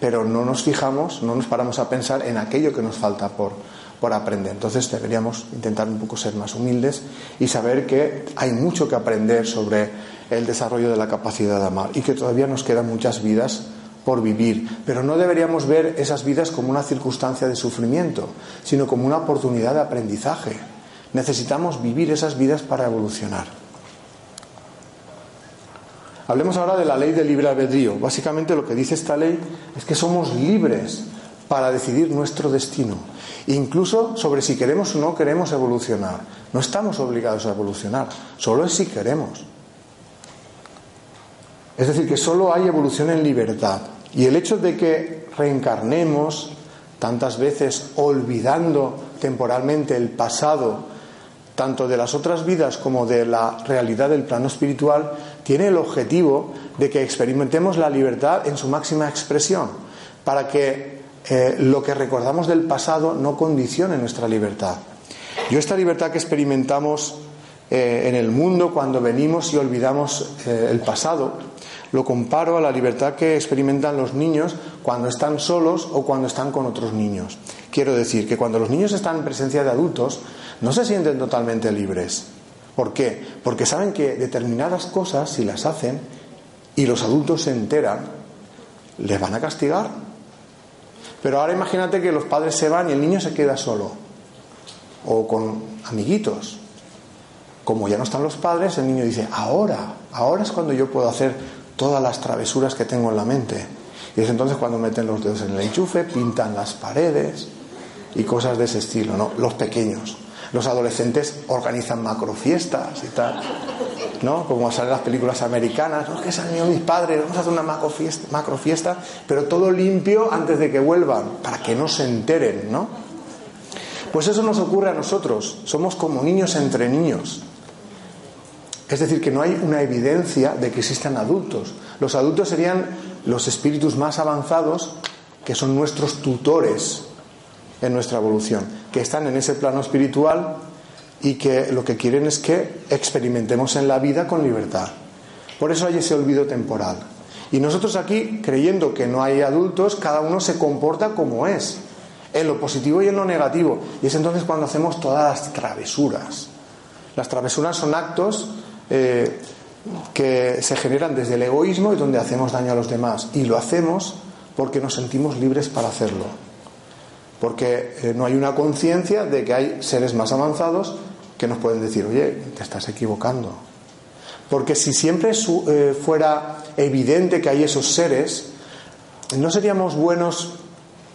pero no nos fijamos, no nos paramos a pensar en aquello que nos falta por, por aprender. Entonces deberíamos intentar un poco ser más humildes y saber que hay mucho que aprender sobre el desarrollo de la capacidad de amar y que todavía nos quedan muchas vidas por vivir. Pero no deberíamos ver esas vidas como una circunstancia de sufrimiento, sino como una oportunidad de aprendizaje. Necesitamos vivir esas vidas para evolucionar. Hablemos ahora de la ley del libre albedrío. Básicamente lo que dice esta ley es que somos libres para decidir nuestro destino, incluso sobre si queremos o no queremos evolucionar. No estamos obligados a evolucionar, solo es si queremos. Es decir, que solo hay evolución en libertad. Y el hecho de que reencarnemos tantas veces olvidando temporalmente el pasado, tanto de las otras vidas como de la realidad del plano espiritual, tiene el objetivo de que experimentemos la libertad en su máxima expresión, para que eh, lo que recordamos del pasado no condicione nuestra libertad. Yo esta libertad que experimentamos eh, en el mundo cuando venimos y olvidamos eh, el pasado, lo comparo a la libertad que experimentan los niños cuando están solos o cuando están con otros niños. Quiero decir que cuando los niños están en presencia de adultos no se sienten totalmente libres. ¿Por qué? Porque saben que determinadas cosas, si las hacen y los adultos se enteran, les van a castigar pero ahora imagínate que los padres se van y el niño se queda solo o con amiguitos. Como ya no están los padres, el niño dice, ahora, ahora es cuando yo puedo hacer todas las travesuras que tengo en la mente. Y es entonces cuando meten los dedos en el enchufe, pintan las paredes y cosas de ese estilo, ¿no? Los pequeños. Los adolescentes organizan macrofiestas y tal. ¿no? Como salen las películas americanas, no, que se han ido mis padres, vamos a hacer una macro fiesta, pero todo limpio antes de que vuelvan, para que no se enteren, ¿no? Pues eso nos ocurre a nosotros, somos como niños entre niños. Es decir, que no hay una evidencia de que existan adultos. Los adultos serían los espíritus más avanzados, que son nuestros tutores en nuestra evolución, que están en ese plano espiritual y que lo que quieren es que experimentemos en la vida con libertad. Por eso hay ese olvido temporal. Y nosotros aquí, creyendo que no hay adultos, cada uno se comporta como es, en lo positivo y en lo negativo. Y es entonces cuando hacemos todas las travesuras. Las travesuras son actos eh, que se generan desde el egoísmo y donde hacemos daño a los demás. Y lo hacemos porque nos sentimos libres para hacerlo. Porque eh, no hay una conciencia de que hay seres más avanzados que nos pueden decir, oye, te estás equivocando. Porque si siempre eh, fuera evidente que hay esos seres, no seríamos buenos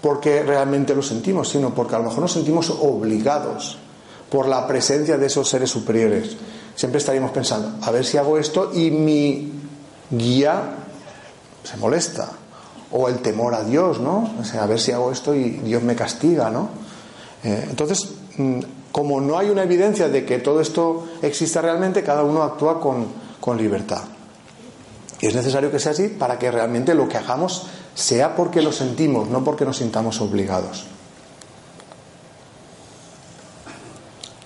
porque realmente lo sentimos, sino porque a lo mejor nos sentimos obligados por la presencia de esos seres superiores. Siempre estaríamos pensando, a ver si hago esto y mi guía se molesta. O el temor a Dios, ¿no? O sea, a ver si hago esto y Dios me castiga, ¿no? Eh, entonces, mm, como no hay una evidencia de que todo esto exista realmente, cada uno actúa con, libertad. Y es necesario que sea así para que realmente lo que hagamos sea porque lo sentimos, no porque nos sintamos obligados.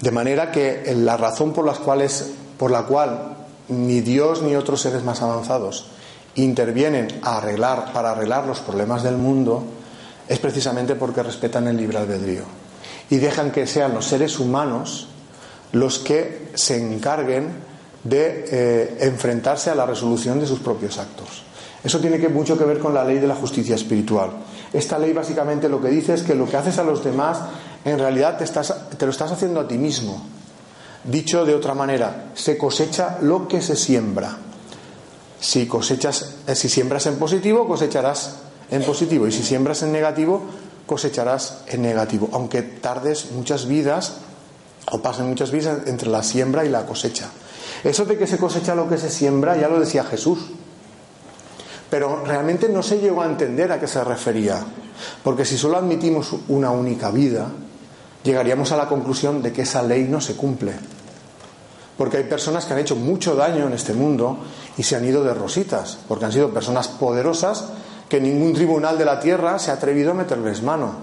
De manera que la razón por, las cuales, por la cual ni Dios ni otros seres más avanzados intervienen a arreglar, para arreglar los problemas del mundo es precisamente porque respetan el libre albedrío y dejan que sean los seres humanos los que se encarguen de eh, enfrentarse a la resolución de sus propios actos. Eso tiene mucho que ver con la ley de la justicia espiritual. Esta ley básicamente lo que dice es que lo que haces a los demás en realidad te, estás, te lo estás haciendo a ti mismo. Dicho de otra manera, se cosecha lo que se siembra. Si cosechas, eh, si siembras en positivo, cosecharás en positivo. Y si siembras en negativo, cosecharás en negativo. Aunque tardes muchas vidas o pasen muchas vidas entre la siembra y la cosecha. Eso de que se cosecha lo que se siembra ya lo decía Jesús. Pero realmente no se llegó a entender a qué se refería. Porque si solo admitimos una única vida, llegaríamos a la conclusión de que esa ley no se cumple. Porque hay personas que han hecho mucho daño en este mundo y se han ido de rositas, porque han sido personas poderosas que ningún tribunal de la tierra se ha atrevido a meterles mano.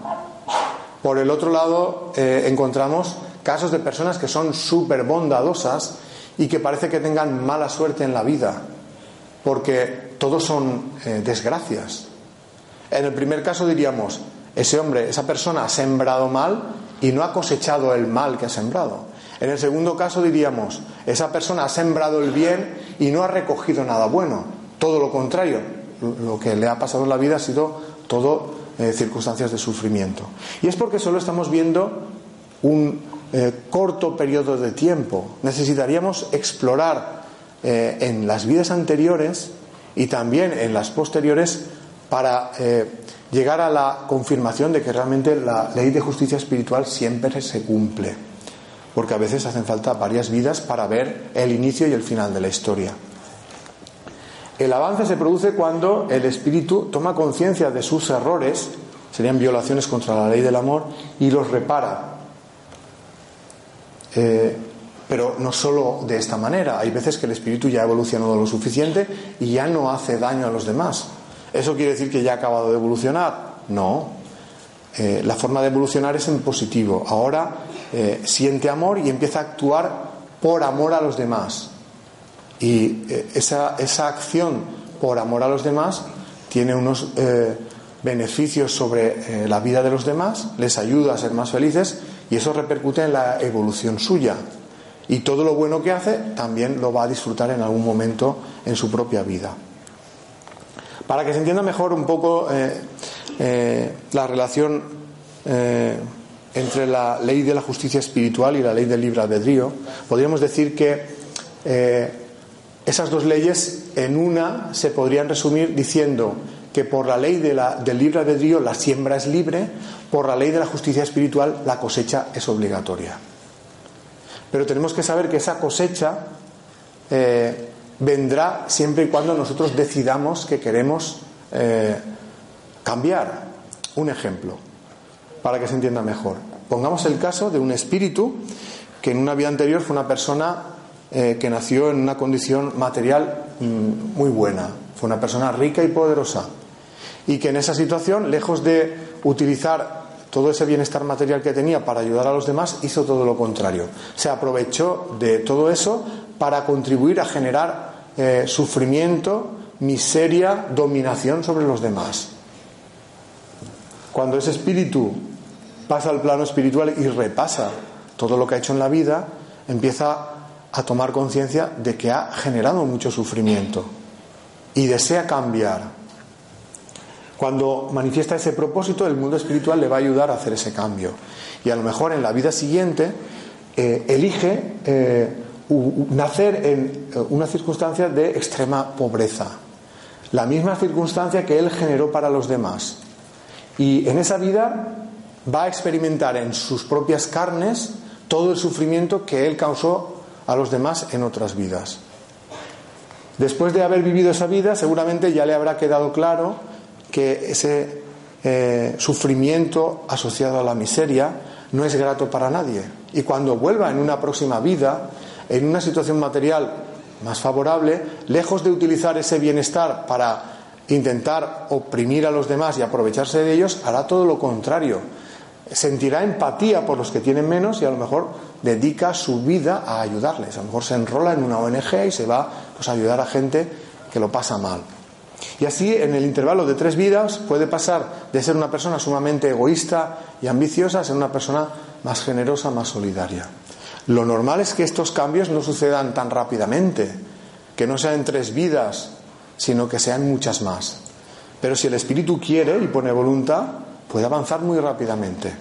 Por el otro lado, eh, encontramos casos de personas que son súper bondadosas y que parece que tengan mala suerte en la vida, porque todos son eh, desgracias. En el primer caso diríamos, ese hombre, esa persona ha sembrado mal y no ha cosechado el mal que ha sembrado. En el segundo caso diríamos, esa persona ha sembrado el bien y no ha recogido nada bueno. Todo lo contrario, lo que le ha pasado en la vida ha sido todo eh, circunstancias de sufrimiento. Y es porque solo estamos viendo un eh, corto periodo de tiempo. Necesitaríamos explorar eh, en las vidas anteriores y también en las posteriores para llegar a la confirmación de que realmente la ley de justicia espiritual siempre se cumple, porque a veces hacen falta varias vidas para ver el inicio y el final de la historia. El avance se produce cuando el espíritu toma conciencia de sus errores, serían violaciones contra la ley del amor, y los repara. Eh, pero no solo de esta manera, hay veces que el espíritu ya ha evolucionado lo suficiente y ya no hace daño a los demás. ¿Eso quiere decir que ya ha acabado de evolucionar? No. Eh, la forma de evolucionar es en positivo. Ahora eh, siente amor y empieza a actuar por amor a los demás. Y eh, esa, esa, acción por amor a los demás tiene unos beneficios sobre la vida de los demás, les ayuda a ser más felices y eso repercute en la evolución suya. Y todo lo bueno que hace también lo va a disfrutar en algún momento en su propia vida. Para que se entienda mejor un poco eh, eh, la relación eh, entre la ley de la justicia espiritual y la ley del libre albedrío, podríamos decir que esas dos leyes en una se podrían resumir diciendo que por la ley del libre albedrío la siembra es libre, por la ley de la justicia espiritual la cosecha es obligatoria. Pero tenemos que saber que esa cosecha vendrá siempre y cuando nosotros decidamos que queremos eh, cambiar. Un ejemplo, para que se entienda mejor. Pongamos el caso de un espíritu que en una vida anterior fue una persona eh, que nació en una condición material mm, muy buena, fue una persona rica y poderosa, y que en esa situación, lejos de utilizar todo ese bienestar material que tenía para ayudar a los demás, hizo todo lo contrario. Se aprovechó de todo eso para contribuir a generar eh, sufrimiento, miseria, dominación sobre los demás. Cuando ese espíritu pasa al plano espiritual y repasa todo lo que ha hecho en la vida, empieza a tomar conciencia de que ha generado mucho sufrimiento y desea cambiar. Cuando manifiesta ese propósito, el mundo espiritual le va a ayudar a hacer ese cambio. Y a lo mejor en la vida siguiente eh, elige eh, nacer en eh, una circunstancia de extrema pobreza, la misma circunstancia que él generó para los demás. Y en esa vida va a experimentar en sus propias carnes todo el sufrimiento que él causó a los demás en otras vidas. Después de haber vivido esa vida, seguramente ya le habrá quedado claro que ese eh, sufrimiento asociado a la miseria no es grato para nadie. Y cuando vuelva en una próxima vida, en una situación material más favorable, lejos de utilizar ese bienestar para intentar oprimir a los demás y aprovecharse de ellos, hará todo lo contrario. sentirá empatía por los que tienen menos y a lo mejor dedica su vida a ayudarles. A lo mejor se enrola en una ONG y se va pues, a ayudar a gente que lo pasa mal. Y así, en el intervalo de tres vidas, puede pasar de ser una persona sumamente egoísta y ambiciosa a ser una persona más generosa, más solidaria. Lo normal es que estos cambios no sucedan tan rápidamente, que no sean tres vidas, sino que sean muchas más. Pero si el espíritu quiere y pone voluntad, puede avanzar muy rápidamente.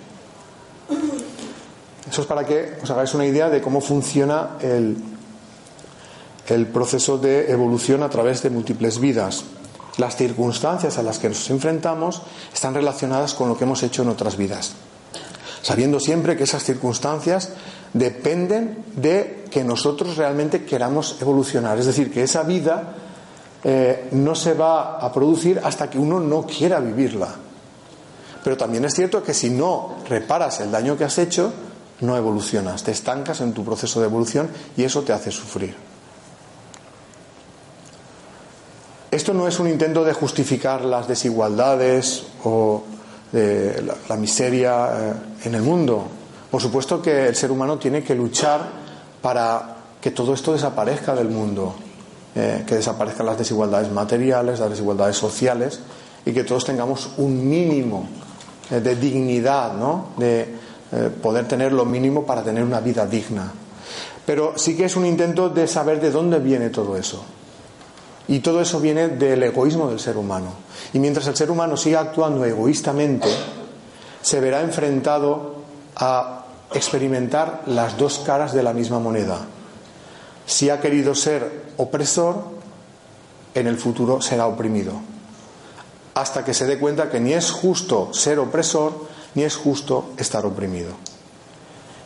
Eso es para que os hagáis una idea de cómo funciona el, el proceso de evolución a través de múltiples vidas. Las circunstancias a las que nos enfrentamos están relacionadas con lo que hemos hecho en otras vidas, sabiendo siempre que esas circunstancias dependen de que nosotros realmente queramos evolucionar, es decir, que esa vida eh, no se va a producir hasta que uno no quiera vivirla. Pero también es cierto que si no reparas el daño que has hecho, no evolucionas, te estancas en tu proceso de evolución y eso te hace sufrir. Esto no es un intento de justificar las desigualdades o la, miseria eh, en el mundo. Por supuesto que el ser humano tiene que luchar para que todo esto desaparezca del mundo, eh, que desaparezcan las desigualdades materiales, las desigualdades sociales y que todos tengamos un mínimo eh, de dignidad, ¿no? de poder tener lo mínimo para tener una vida digna. Pero sí que es un intento de saber de dónde viene todo eso. Y todo eso viene del egoísmo del ser humano. Y mientras el ser humano siga actuando egoístamente, se verá enfrentado a experimentar las dos caras de la misma moneda. Si ha querido ser opresor, en el futuro será oprimido. Hasta que se dé cuenta que ni es justo ser opresor, ni es justo estar oprimido.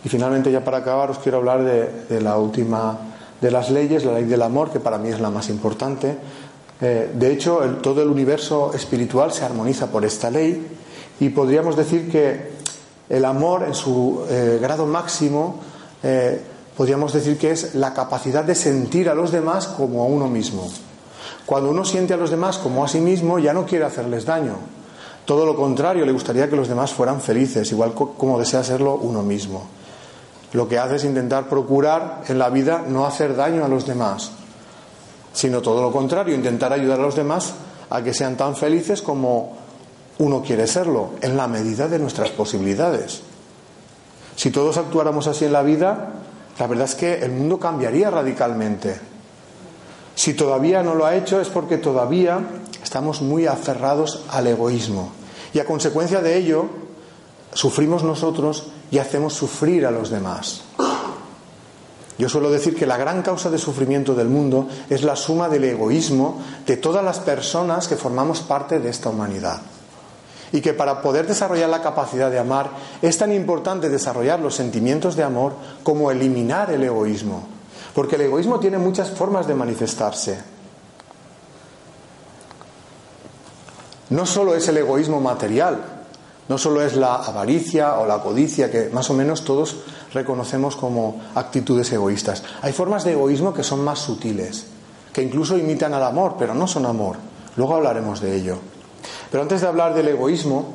Y finalmente, ya para acabar, os quiero hablar de, de la última de las leyes, la ley del amor, que para mí es la más importante. Eh, de hecho, todo el universo espiritual se armoniza por esta ley y podríamos decir que el amor en su eh, grado máximo, eh, podríamos decir que es la capacidad de sentir a los demás como a uno mismo. Cuando uno siente a los demás como a sí mismo, ya no quiere hacerles daño. Todo lo contrario, le gustaría que los demás fueran felices, igual como desea serlo uno mismo. Lo que hace es intentar procurar en la vida no hacer daño a los demás, sino todo lo contrario, intentar ayudar a los demás a que sean tan felices como uno quiere serlo, en la medida de nuestras posibilidades. Si todos actuáramos así en la vida, la verdad es que el mundo cambiaría radicalmente. Si todavía no lo ha hecho es porque todavía estamos muy aferrados al egoísmo. Y a consecuencia de ello, sufrimos nosotros y hacemos sufrir a los demás. Yo suelo decir que la gran causa de sufrimiento del mundo es la suma del egoísmo de todas las personas que formamos parte de esta humanidad. Y que para poder desarrollar la capacidad de amar es tan importante desarrollar los sentimientos de amor como eliminar el egoísmo. Porque el egoísmo tiene muchas formas de manifestarse. No solo es el egoísmo material, no solo es la avaricia o la codicia, que más o menos todos reconocemos como actitudes egoístas. Hay formas de egoísmo que son más sutiles, que incluso imitan al amor, pero no son amor. Luego hablaremos de ello. Pero antes de hablar del egoísmo,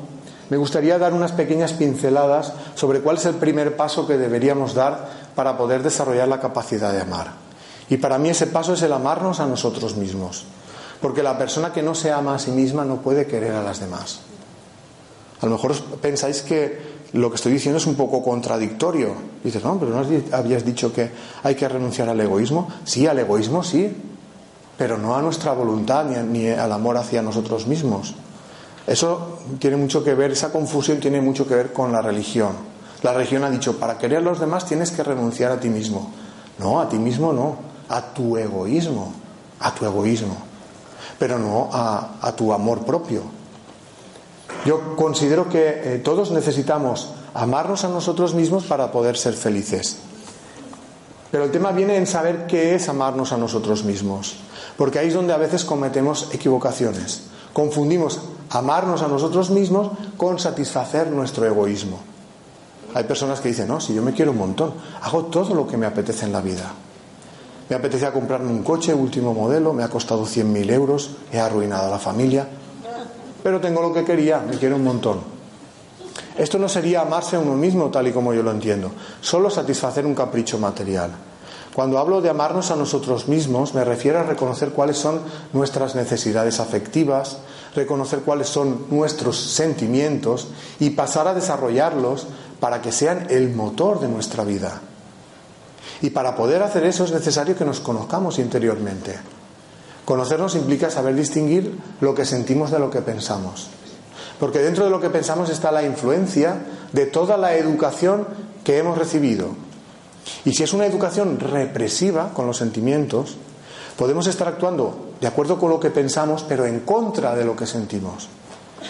me gustaría dar unas pequeñas pinceladas sobre cuál es el primer paso que deberíamos dar para poder desarrollar la capacidad de amar. Y para mí ese paso es el amarnos a nosotros mismos. Porque la persona que no se ama a sí misma no puede querer a las demás. A lo mejor pensáis que lo que estoy diciendo es un poco contradictorio. dices, no, pero no habías dicho que hay que renunciar al egoísmo. Sí, al egoísmo sí, pero no a nuestra voluntad ni, al amor hacia nosotros mismos. Eso tiene mucho que ver, esa confusión tiene mucho que ver con la religión. La religión ha dicho, para querer a los demás tienes que renunciar a ti mismo. No, a ti mismo no, a tu egoísmo, a tu egoísmo, pero no a tu amor propio. Yo considero que eh, todos necesitamos amarnos a nosotros mismos para poder ser felices. Pero el tema viene en saber qué es amarnos a nosotros mismos, porque ahí es donde a veces cometemos equivocaciones. Confundimos amarnos a nosotros mismos con satisfacer nuestro egoísmo. Hay personas que dicen, no, si yo me quiero un montón, hago todo lo que me apetece en la vida. Me apetecía comprarme un coche último modelo, me ha costado 100.000 euros, he arruinado a la familia, pero tengo lo que quería, me quiero un montón. Esto no sería amarse a uno mismo tal y como yo lo entiendo, solo satisfacer un capricho material. Cuando hablo de amarnos a nosotros mismos, me refiero a reconocer cuáles son nuestras necesidades afectivas, reconocer cuáles son nuestros sentimientos y pasar a desarrollarlos para que sean el motor de nuestra vida. Y para poder hacer eso es necesario que nos conozcamos interiormente. Conocernos implica saber distinguir lo que sentimos de lo que pensamos. Porque dentro de lo que pensamos está la influencia de toda la educación que hemos recibido, y si es una educación represiva con los sentimientos, podemos estar actuando de acuerdo con lo que pensamos, pero en contra de lo que sentimos.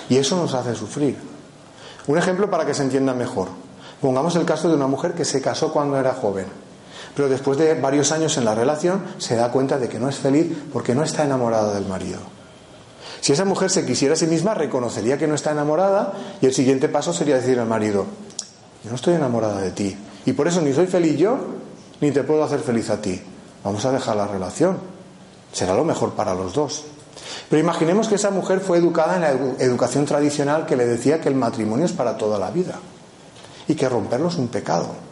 Y eso nos hace sufrir. Un ejemplo para que se entienda mejor. Pongamos el caso de una mujer que se casó cuando era joven, pero después de varios años en la relación se da cuenta de que no es feliz porque no está enamorada del marido. Si esa mujer se quisiera a sí misma, reconocería que no está enamorada y el siguiente paso sería decir al marido, yo no estoy enamorada de ti, y por eso ni soy feliz yo, ni te puedo hacer feliz a ti. Vamos a dejar la relación. Será lo mejor para los dos. Pero imaginemos que esa mujer fue educada en la educación tradicional que le decía que el matrimonio es para toda la vida y que romperlo es un pecado.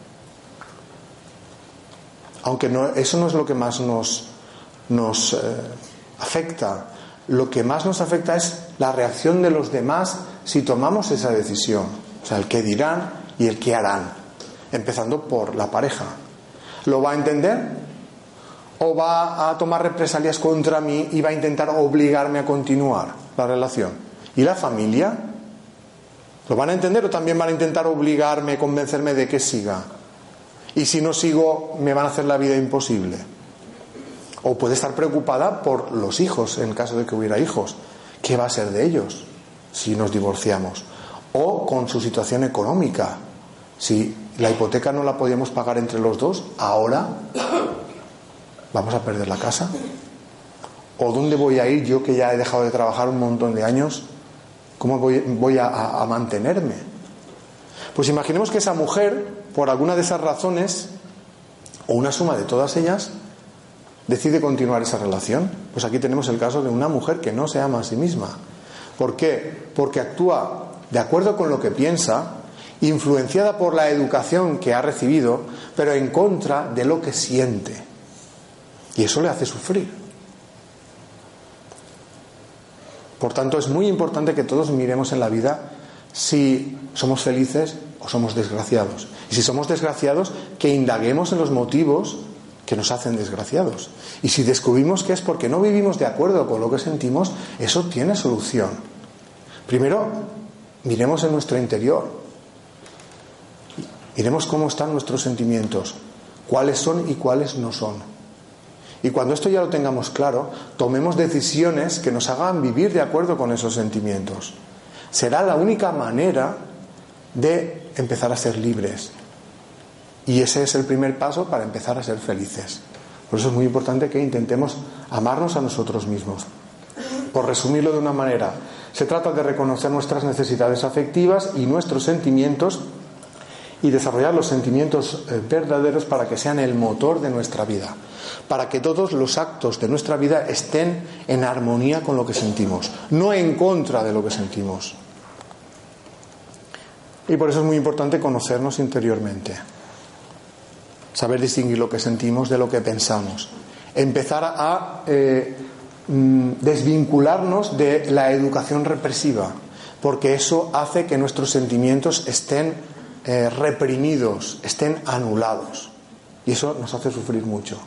Aunque no, eso no es lo que más nos, eh, afecta. Lo que más nos afecta es la reacción de los demás si tomamos esa decisión. O sea, el qué dirán y el qué harán empezando por la pareja. ¿Lo va a entender? ¿O va a tomar represalias contra mí y va a intentar obligarme a continuar la relación? ¿Y la familia? ¿Lo van a entender o también van a intentar obligarme, convencerme de que siga? Y si no sigo, me van a hacer la vida imposible. O puede estar preocupada por los hijos, en caso de que hubiera hijos. ¿Qué va a ser de ellos si nos divorciamos? O con su situación económica. Si la hipoteca no la podíamos pagar entre los dos, ahora vamos a perder la casa. ¿O dónde voy a ir yo que ya he dejado de trabajar un montón de años? ¿Cómo voy, a, a mantenerme? Pues imaginemos que esa mujer, por alguna de esas razones, o una suma de todas ellas, decide continuar esa relación. Pues aquí tenemos el caso de una mujer que no se ama a sí misma. ¿Por qué? Porque actúa de acuerdo con lo que piensa, influenciada por la educación que ha recibido, pero en contra de lo que siente. Y eso le hace sufrir. Por tanto, es muy importante que todos miremos en la vida si somos felices o somos desgraciados. Y si somos desgraciados, que indaguemos en los motivos que nos hacen desgraciados. Y si descubrimos que es porque no vivimos de acuerdo con lo que sentimos, eso tiene solución. Primero, miremos en nuestro interior, Iremos cómo están nuestros sentimientos, cuáles son y cuáles no son. Y cuando esto ya lo tengamos claro, tomemos decisiones que nos hagan vivir de acuerdo con esos sentimientos. Será la única manera de empezar a ser libres. Y ese es el primer paso para empezar a ser felices. Por eso es muy importante que intentemos amarnos a nosotros mismos. Por resumirlo de una manera, se trata de reconocer nuestras necesidades afectivas y nuestros sentimientos y desarrollar los sentimientos eh, verdaderos para que sean el motor de nuestra vida, para que todos los actos de nuestra vida estén en armonía con lo que sentimos, no en contra de lo que sentimos. Y por eso es muy importante conocernos interiormente, saber distinguir lo que sentimos de lo que pensamos, empezar a eh, mm, desvincularnos de la educación represiva, porque eso hace que nuestros sentimientos estén eh, reprimidos, estén anulados. Y eso nos hace sufrir mucho.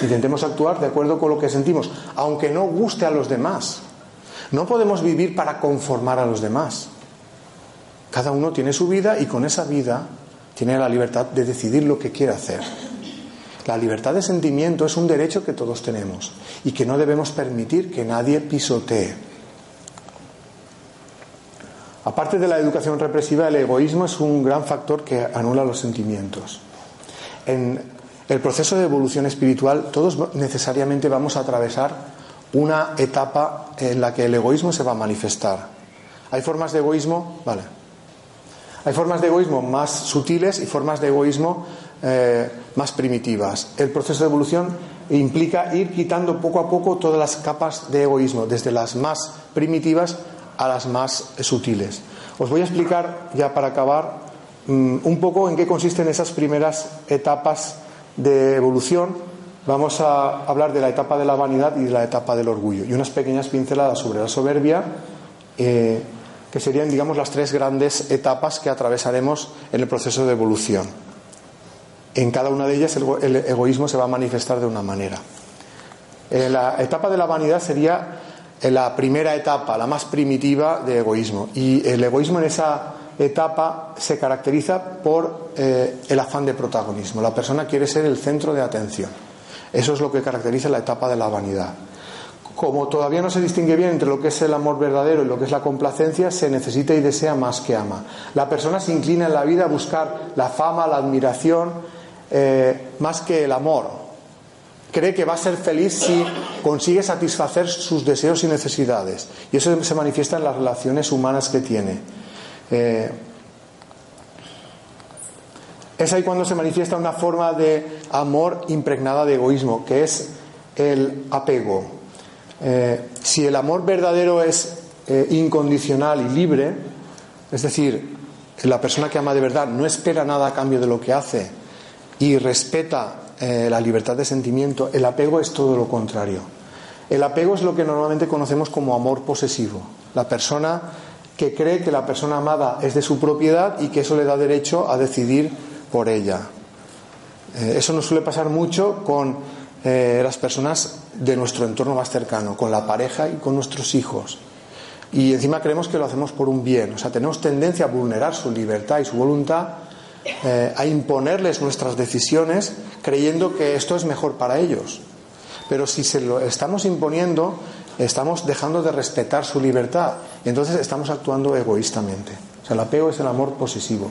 Intentemos actuar de acuerdo con lo que sentimos, aunque no guste a los demás. No podemos vivir para conformar a los demás. Cada uno tiene su vida y con esa vida tiene la libertad de decidir lo que quiere hacer. La libertad de sentimiento es un derecho que todos tenemos y que no debemos permitir que nadie pisotee. Aparte de la educación represiva, el egoísmo es un gran factor que anula los sentimientos. En el proceso de evolución espiritual, todos necesariamente vamos a atravesar una etapa en la que el egoísmo se va a manifestar. Hay formas de egoísmo, vale. Hay formas de egoísmo más sutiles y formas de egoísmo eh, más primitivas. El proceso de evolución implica ir quitando poco a poco todas las capas de egoísmo, desde las más primitivas a las más sutiles. Os voy a explicar, ya para acabar, mm, un poco en qué consisten esas primeras etapas de evolución. Vamos a hablar de la etapa de la vanidad y de la etapa del orgullo y unas pequeñas pinceladas sobre la soberbia, eh, que serían, digamos, las tres grandes etapas que atravesaremos en el proceso de evolución. En cada una de ellas el, egoísmo se va a manifestar de una manera. Eh, la etapa de la vanidad sería la primera etapa, la más primitiva de egoísmo. Y el egoísmo en esa etapa se caracteriza por eh, el afán de protagonismo. La persona quiere ser el centro de atención. Eso es lo que caracteriza la etapa de la vanidad. Como todavía no se distingue bien entre lo que es el amor verdadero y lo que es la complacencia, se necesita y desea más que ama. La persona se inclina en la vida a buscar la fama, la admiración, eh, más que el amor cree que va a ser feliz si consigue satisfacer sus deseos y necesidades. Y eso se manifiesta en las relaciones humanas que tiene. Eh, es ahí cuando se manifiesta una forma de amor impregnada de egoísmo, que es el apego. Eh, si el amor verdadero es eh, incondicional y libre, es decir, la persona que ama de verdad no espera nada a cambio de lo que hace y respeta eh, la libertad de sentimiento, el apego es todo lo contrario. El apego es lo que normalmente conocemos como amor posesivo. La persona que cree que la persona amada es de su propiedad y que eso le da derecho a decidir por ella. Eso nos suele pasar mucho con eh, las personas de nuestro entorno más cercano, con la pareja y con nuestros hijos. Y encima creemos que lo hacemos por un bien. O sea, tenemos tendencia a vulnerar su libertad y su voluntad eh, a imponerles nuestras decisiones creyendo que esto es mejor para ellos. Pero si se lo estamos imponiendo, estamos dejando de respetar su libertad entonces estamos actuando egoístamente. O sea, el apego es el amor posesivo.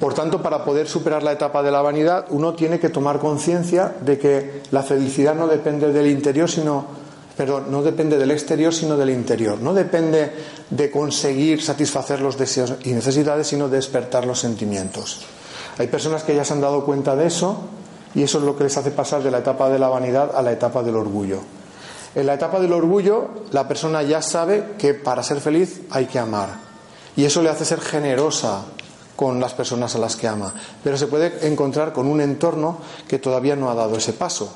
Por tanto, para poder superar la etapa de la vanidad, uno tiene que tomar conciencia de que la felicidad no depende del interior, sino pero no depende del exterior, sino del interior. No depende de conseguir satisfacer los deseos y necesidades, sino de despertar los sentimientos. Hay personas que ya se han dado cuenta de eso y eso es lo que les hace pasar de la etapa de la vanidad a la etapa del orgullo. En la etapa del orgullo, la persona ya sabe que para ser feliz hay que amar. Y eso le hace ser generosa con las personas a las que ama. Pero se puede encontrar con un entorno que todavía no ha dado ese paso.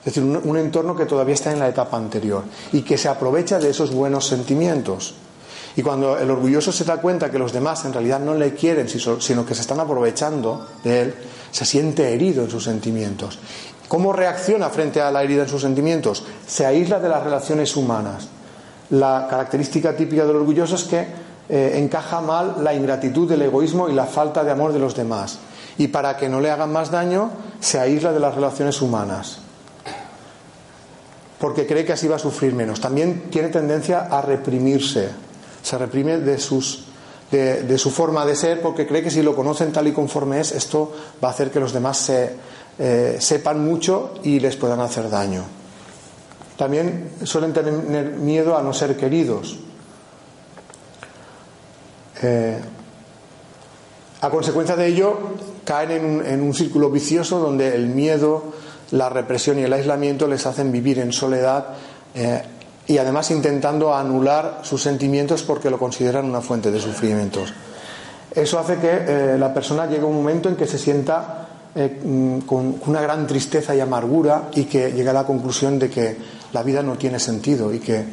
Es decir, un, entorno que todavía está en la etapa anterior y que se aprovecha de esos buenos sentimientos. Y cuando el orgulloso se da cuenta que los demás en realidad no le quieren, sino que se están aprovechando de él, se siente herido en sus sentimientos. ¿Cómo reacciona frente a la herida en sus sentimientos? Se aísla de las relaciones humanas. La característica típica del orgulloso es que eh, encaja mal la ingratitud, el egoísmo y la falta de amor de los demás. Y para que no le hagan más daño, se aísla de las relaciones humanas porque cree que así va a sufrir menos. También tiene tendencia a reprimirse, se reprime de, sus, de, su forma de ser porque cree que si lo conocen tal y conforme es, esto va a hacer que los demás se, eh, sepan mucho y les puedan hacer daño. También suelen tener miedo a no ser queridos. Eh, a consecuencia de ello, caen en un, círculo vicioso donde el miedo la represión y el aislamiento les hacen vivir en soledad eh, y además intentando anular sus sentimientos porque lo consideran una fuente de sufrimientos. Eso hace que eh, la persona llegue a un momento en que se sienta mm, con una gran tristeza y amargura y que llegue a la conclusión de que la vida no tiene sentido y que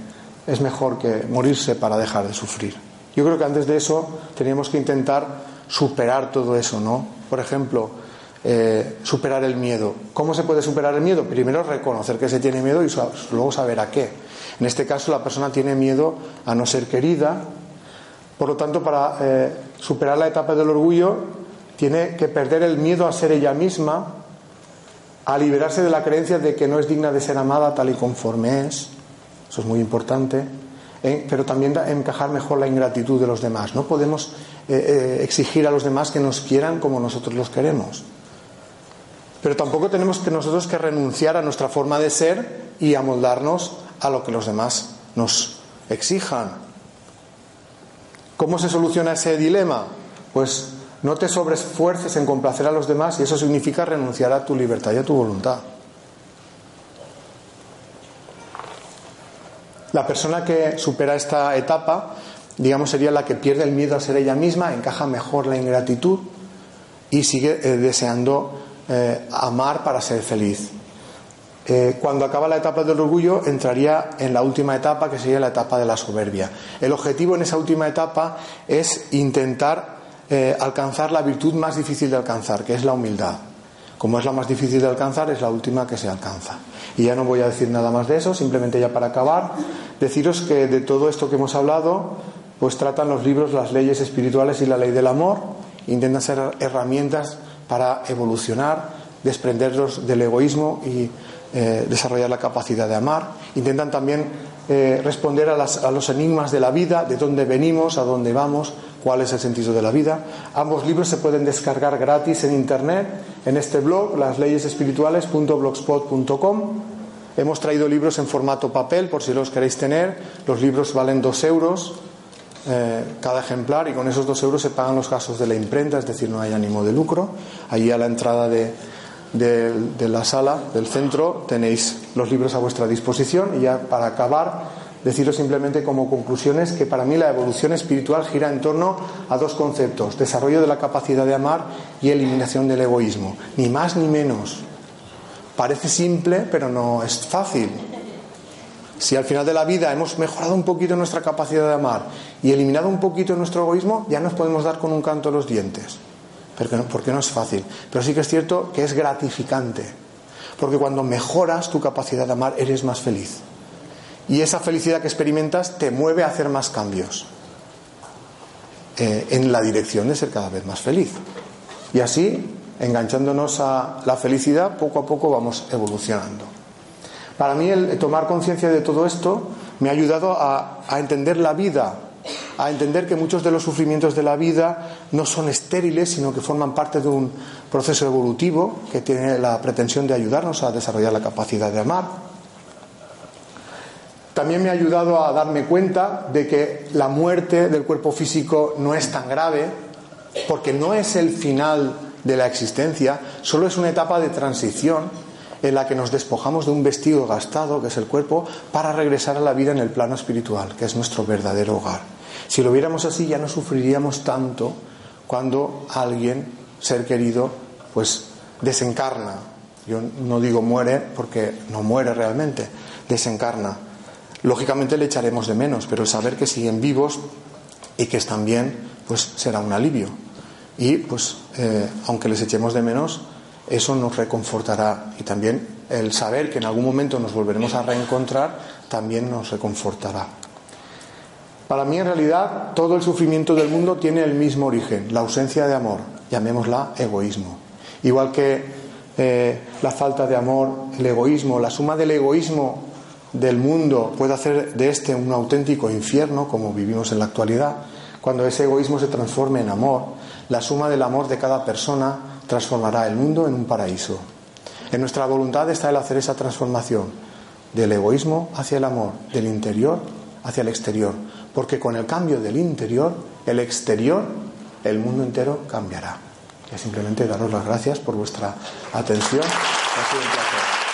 es mejor que morirse para dejar de sufrir. Yo creo que antes de eso teníamos que intentar superar todo eso, ¿no? Por ejemplo, eh, superar el miedo. ¿Cómo se puede superar el miedo? Primero reconocer que se tiene miedo y luego saber a qué. En este caso la persona tiene miedo a no ser querida. Por lo tanto, para eh, superar la etapa del orgullo, tiene que perder el miedo a ser ella misma, a liberarse de la creencia de que no es digna de ser amada tal y conforme es. Eso es muy importante. ¿Eh? pero también encajar mejor la ingratitud de los demás. No podemos exigir a los demás que nos quieran como nosotros los queremos. Pero tampoco tenemos que nosotros que renunciar a nuestra forma de ser y amoldarnos a lo que los demás nos exijan. ¿Cómo se soluciona ese dilema? Pues no te sobreesfuerces en complacer a los demás y eso significa renunciar a tu libertad y a tu voluntad. La persona que supera esta etapa, digamos, sería la que pierde el miedo a ser ella misma, encaja mejor la ingratitud y sigue eh, deseando eh, amar para ser feliz. Eh, cuando acaba la etapa del orgullo, entraría en la última etapa, que sería la etapa de la soberbia. El objetivo en esa última etapa es intentar alcanzar la virtud más difícil de alcanzar, que es la humildad. Como es la más difícil de alcanzar, es la última que se alcanza. Y ya no voy a decir nada más de eso, simplemente ya para acabar, deciros que de todo esto que hemos hablado, pues tratan los libros las leyes espirituales y la ley del amor, intentan ser herramientas para evolucionar, desprenderlos del egoísmo y eh, desarrollar la capacidad de amar. Intentan también eh, responder a, los enigmas de la vida, de dónde venimos, a dónde vamos, cuál es el sentido de la vida. Ambos libros se pueden descargar gratis en Internet, en este blog, lasleyesespirituales.blogspot.com. Hemos traído libros en formato papel por si los queréis tener. Los libros valen dos euros eh, cada ejemplar y con esos dos euros se pagan los gastos de la imprenta, es decir, no hay ánimo de lucro. Allí a la entrada de, de, la sala, del centro, tenéis los libros a vuestra disposición y ya para acabar, deciros simplemente como conclusiones que para mí la evolución espiritual gira en torno a dos conceptos, desarrollo de la capacidad de amar y eliminación del egoísmo, ni más ni menos. Parece simple, pero no es fácil. Si al final de la vida hemos mejorado un poquito nuestra capacidad de amar y eliminado un poquito nuestro egoísmo, ya nos podemos dar con un canto los dientes. Porque no, porque no es fácil. Pero sí que es cierto que es gratificante. Porque cuando mejoras tu capacidad de amar, eres más feliz. Y esa felicidad que experimentas te mueve a hacer más cambios eh, en la dirección de ser cada vez más feliz. Y así, enganchándonos a la felicidad, poco a poco vamos evolucionando. Para mí el tomar conciencia de todo esto me ha ayudado a, entender la vida, a entender que muchos de los sufrimientos de la vida no son estériles, sino que forman parte de un proceso evolutivo que tiene la pretensión de ayudarnos a desarrollar la capacidad de amar. También me ha ayudado a darme cuenta de que la muerte del cuerpo físico no es tan grave, porque no es el final de la existencia, solo es una etapa de transición en la que nos despojamos de un vestido gastado, que es el cuerpo, para regresar a la vida en el plano espiritual, que es nuestro verdadero hogar. Si lo viéramos así, ya no sufriríamos tanto cuando alguien, ser querido, pues desencarna. Yo no digo muere porque no muere realmente, desencarna. Lógicamente le echaremos de menos, pero el saber que siguen vivos y que están bien, pues será un alivio. Y pues, eh, aunque les echemos de menos, eso nos reconfortará y también el saber que en algún momento nos volveremos a reencontrar también nos reconfortará. Para mí en realidad todo el sufrimiento del mundo tiene el mismo origen, la ausencia de amor, llamémosla egoísmo. Igual que eh, la falta de amor, el egoísmo, la suma del egoísmo del mundo puede hacer de este un auténtico infierno, como vivimos en la actualidad, cuando ese egoísmo se transforme en amor, la suma del amor de cada persona transformará el mundo en un paraíso. En nuestra voluntad está el hacer esa transformación del egoísmo hacia el amor, del interior hacia el exterior, porque con el cambio del interior, el exterior, el mundo entero cambiará. Y simplemente daros las gracias por vuestra atención. Ha sido un placer.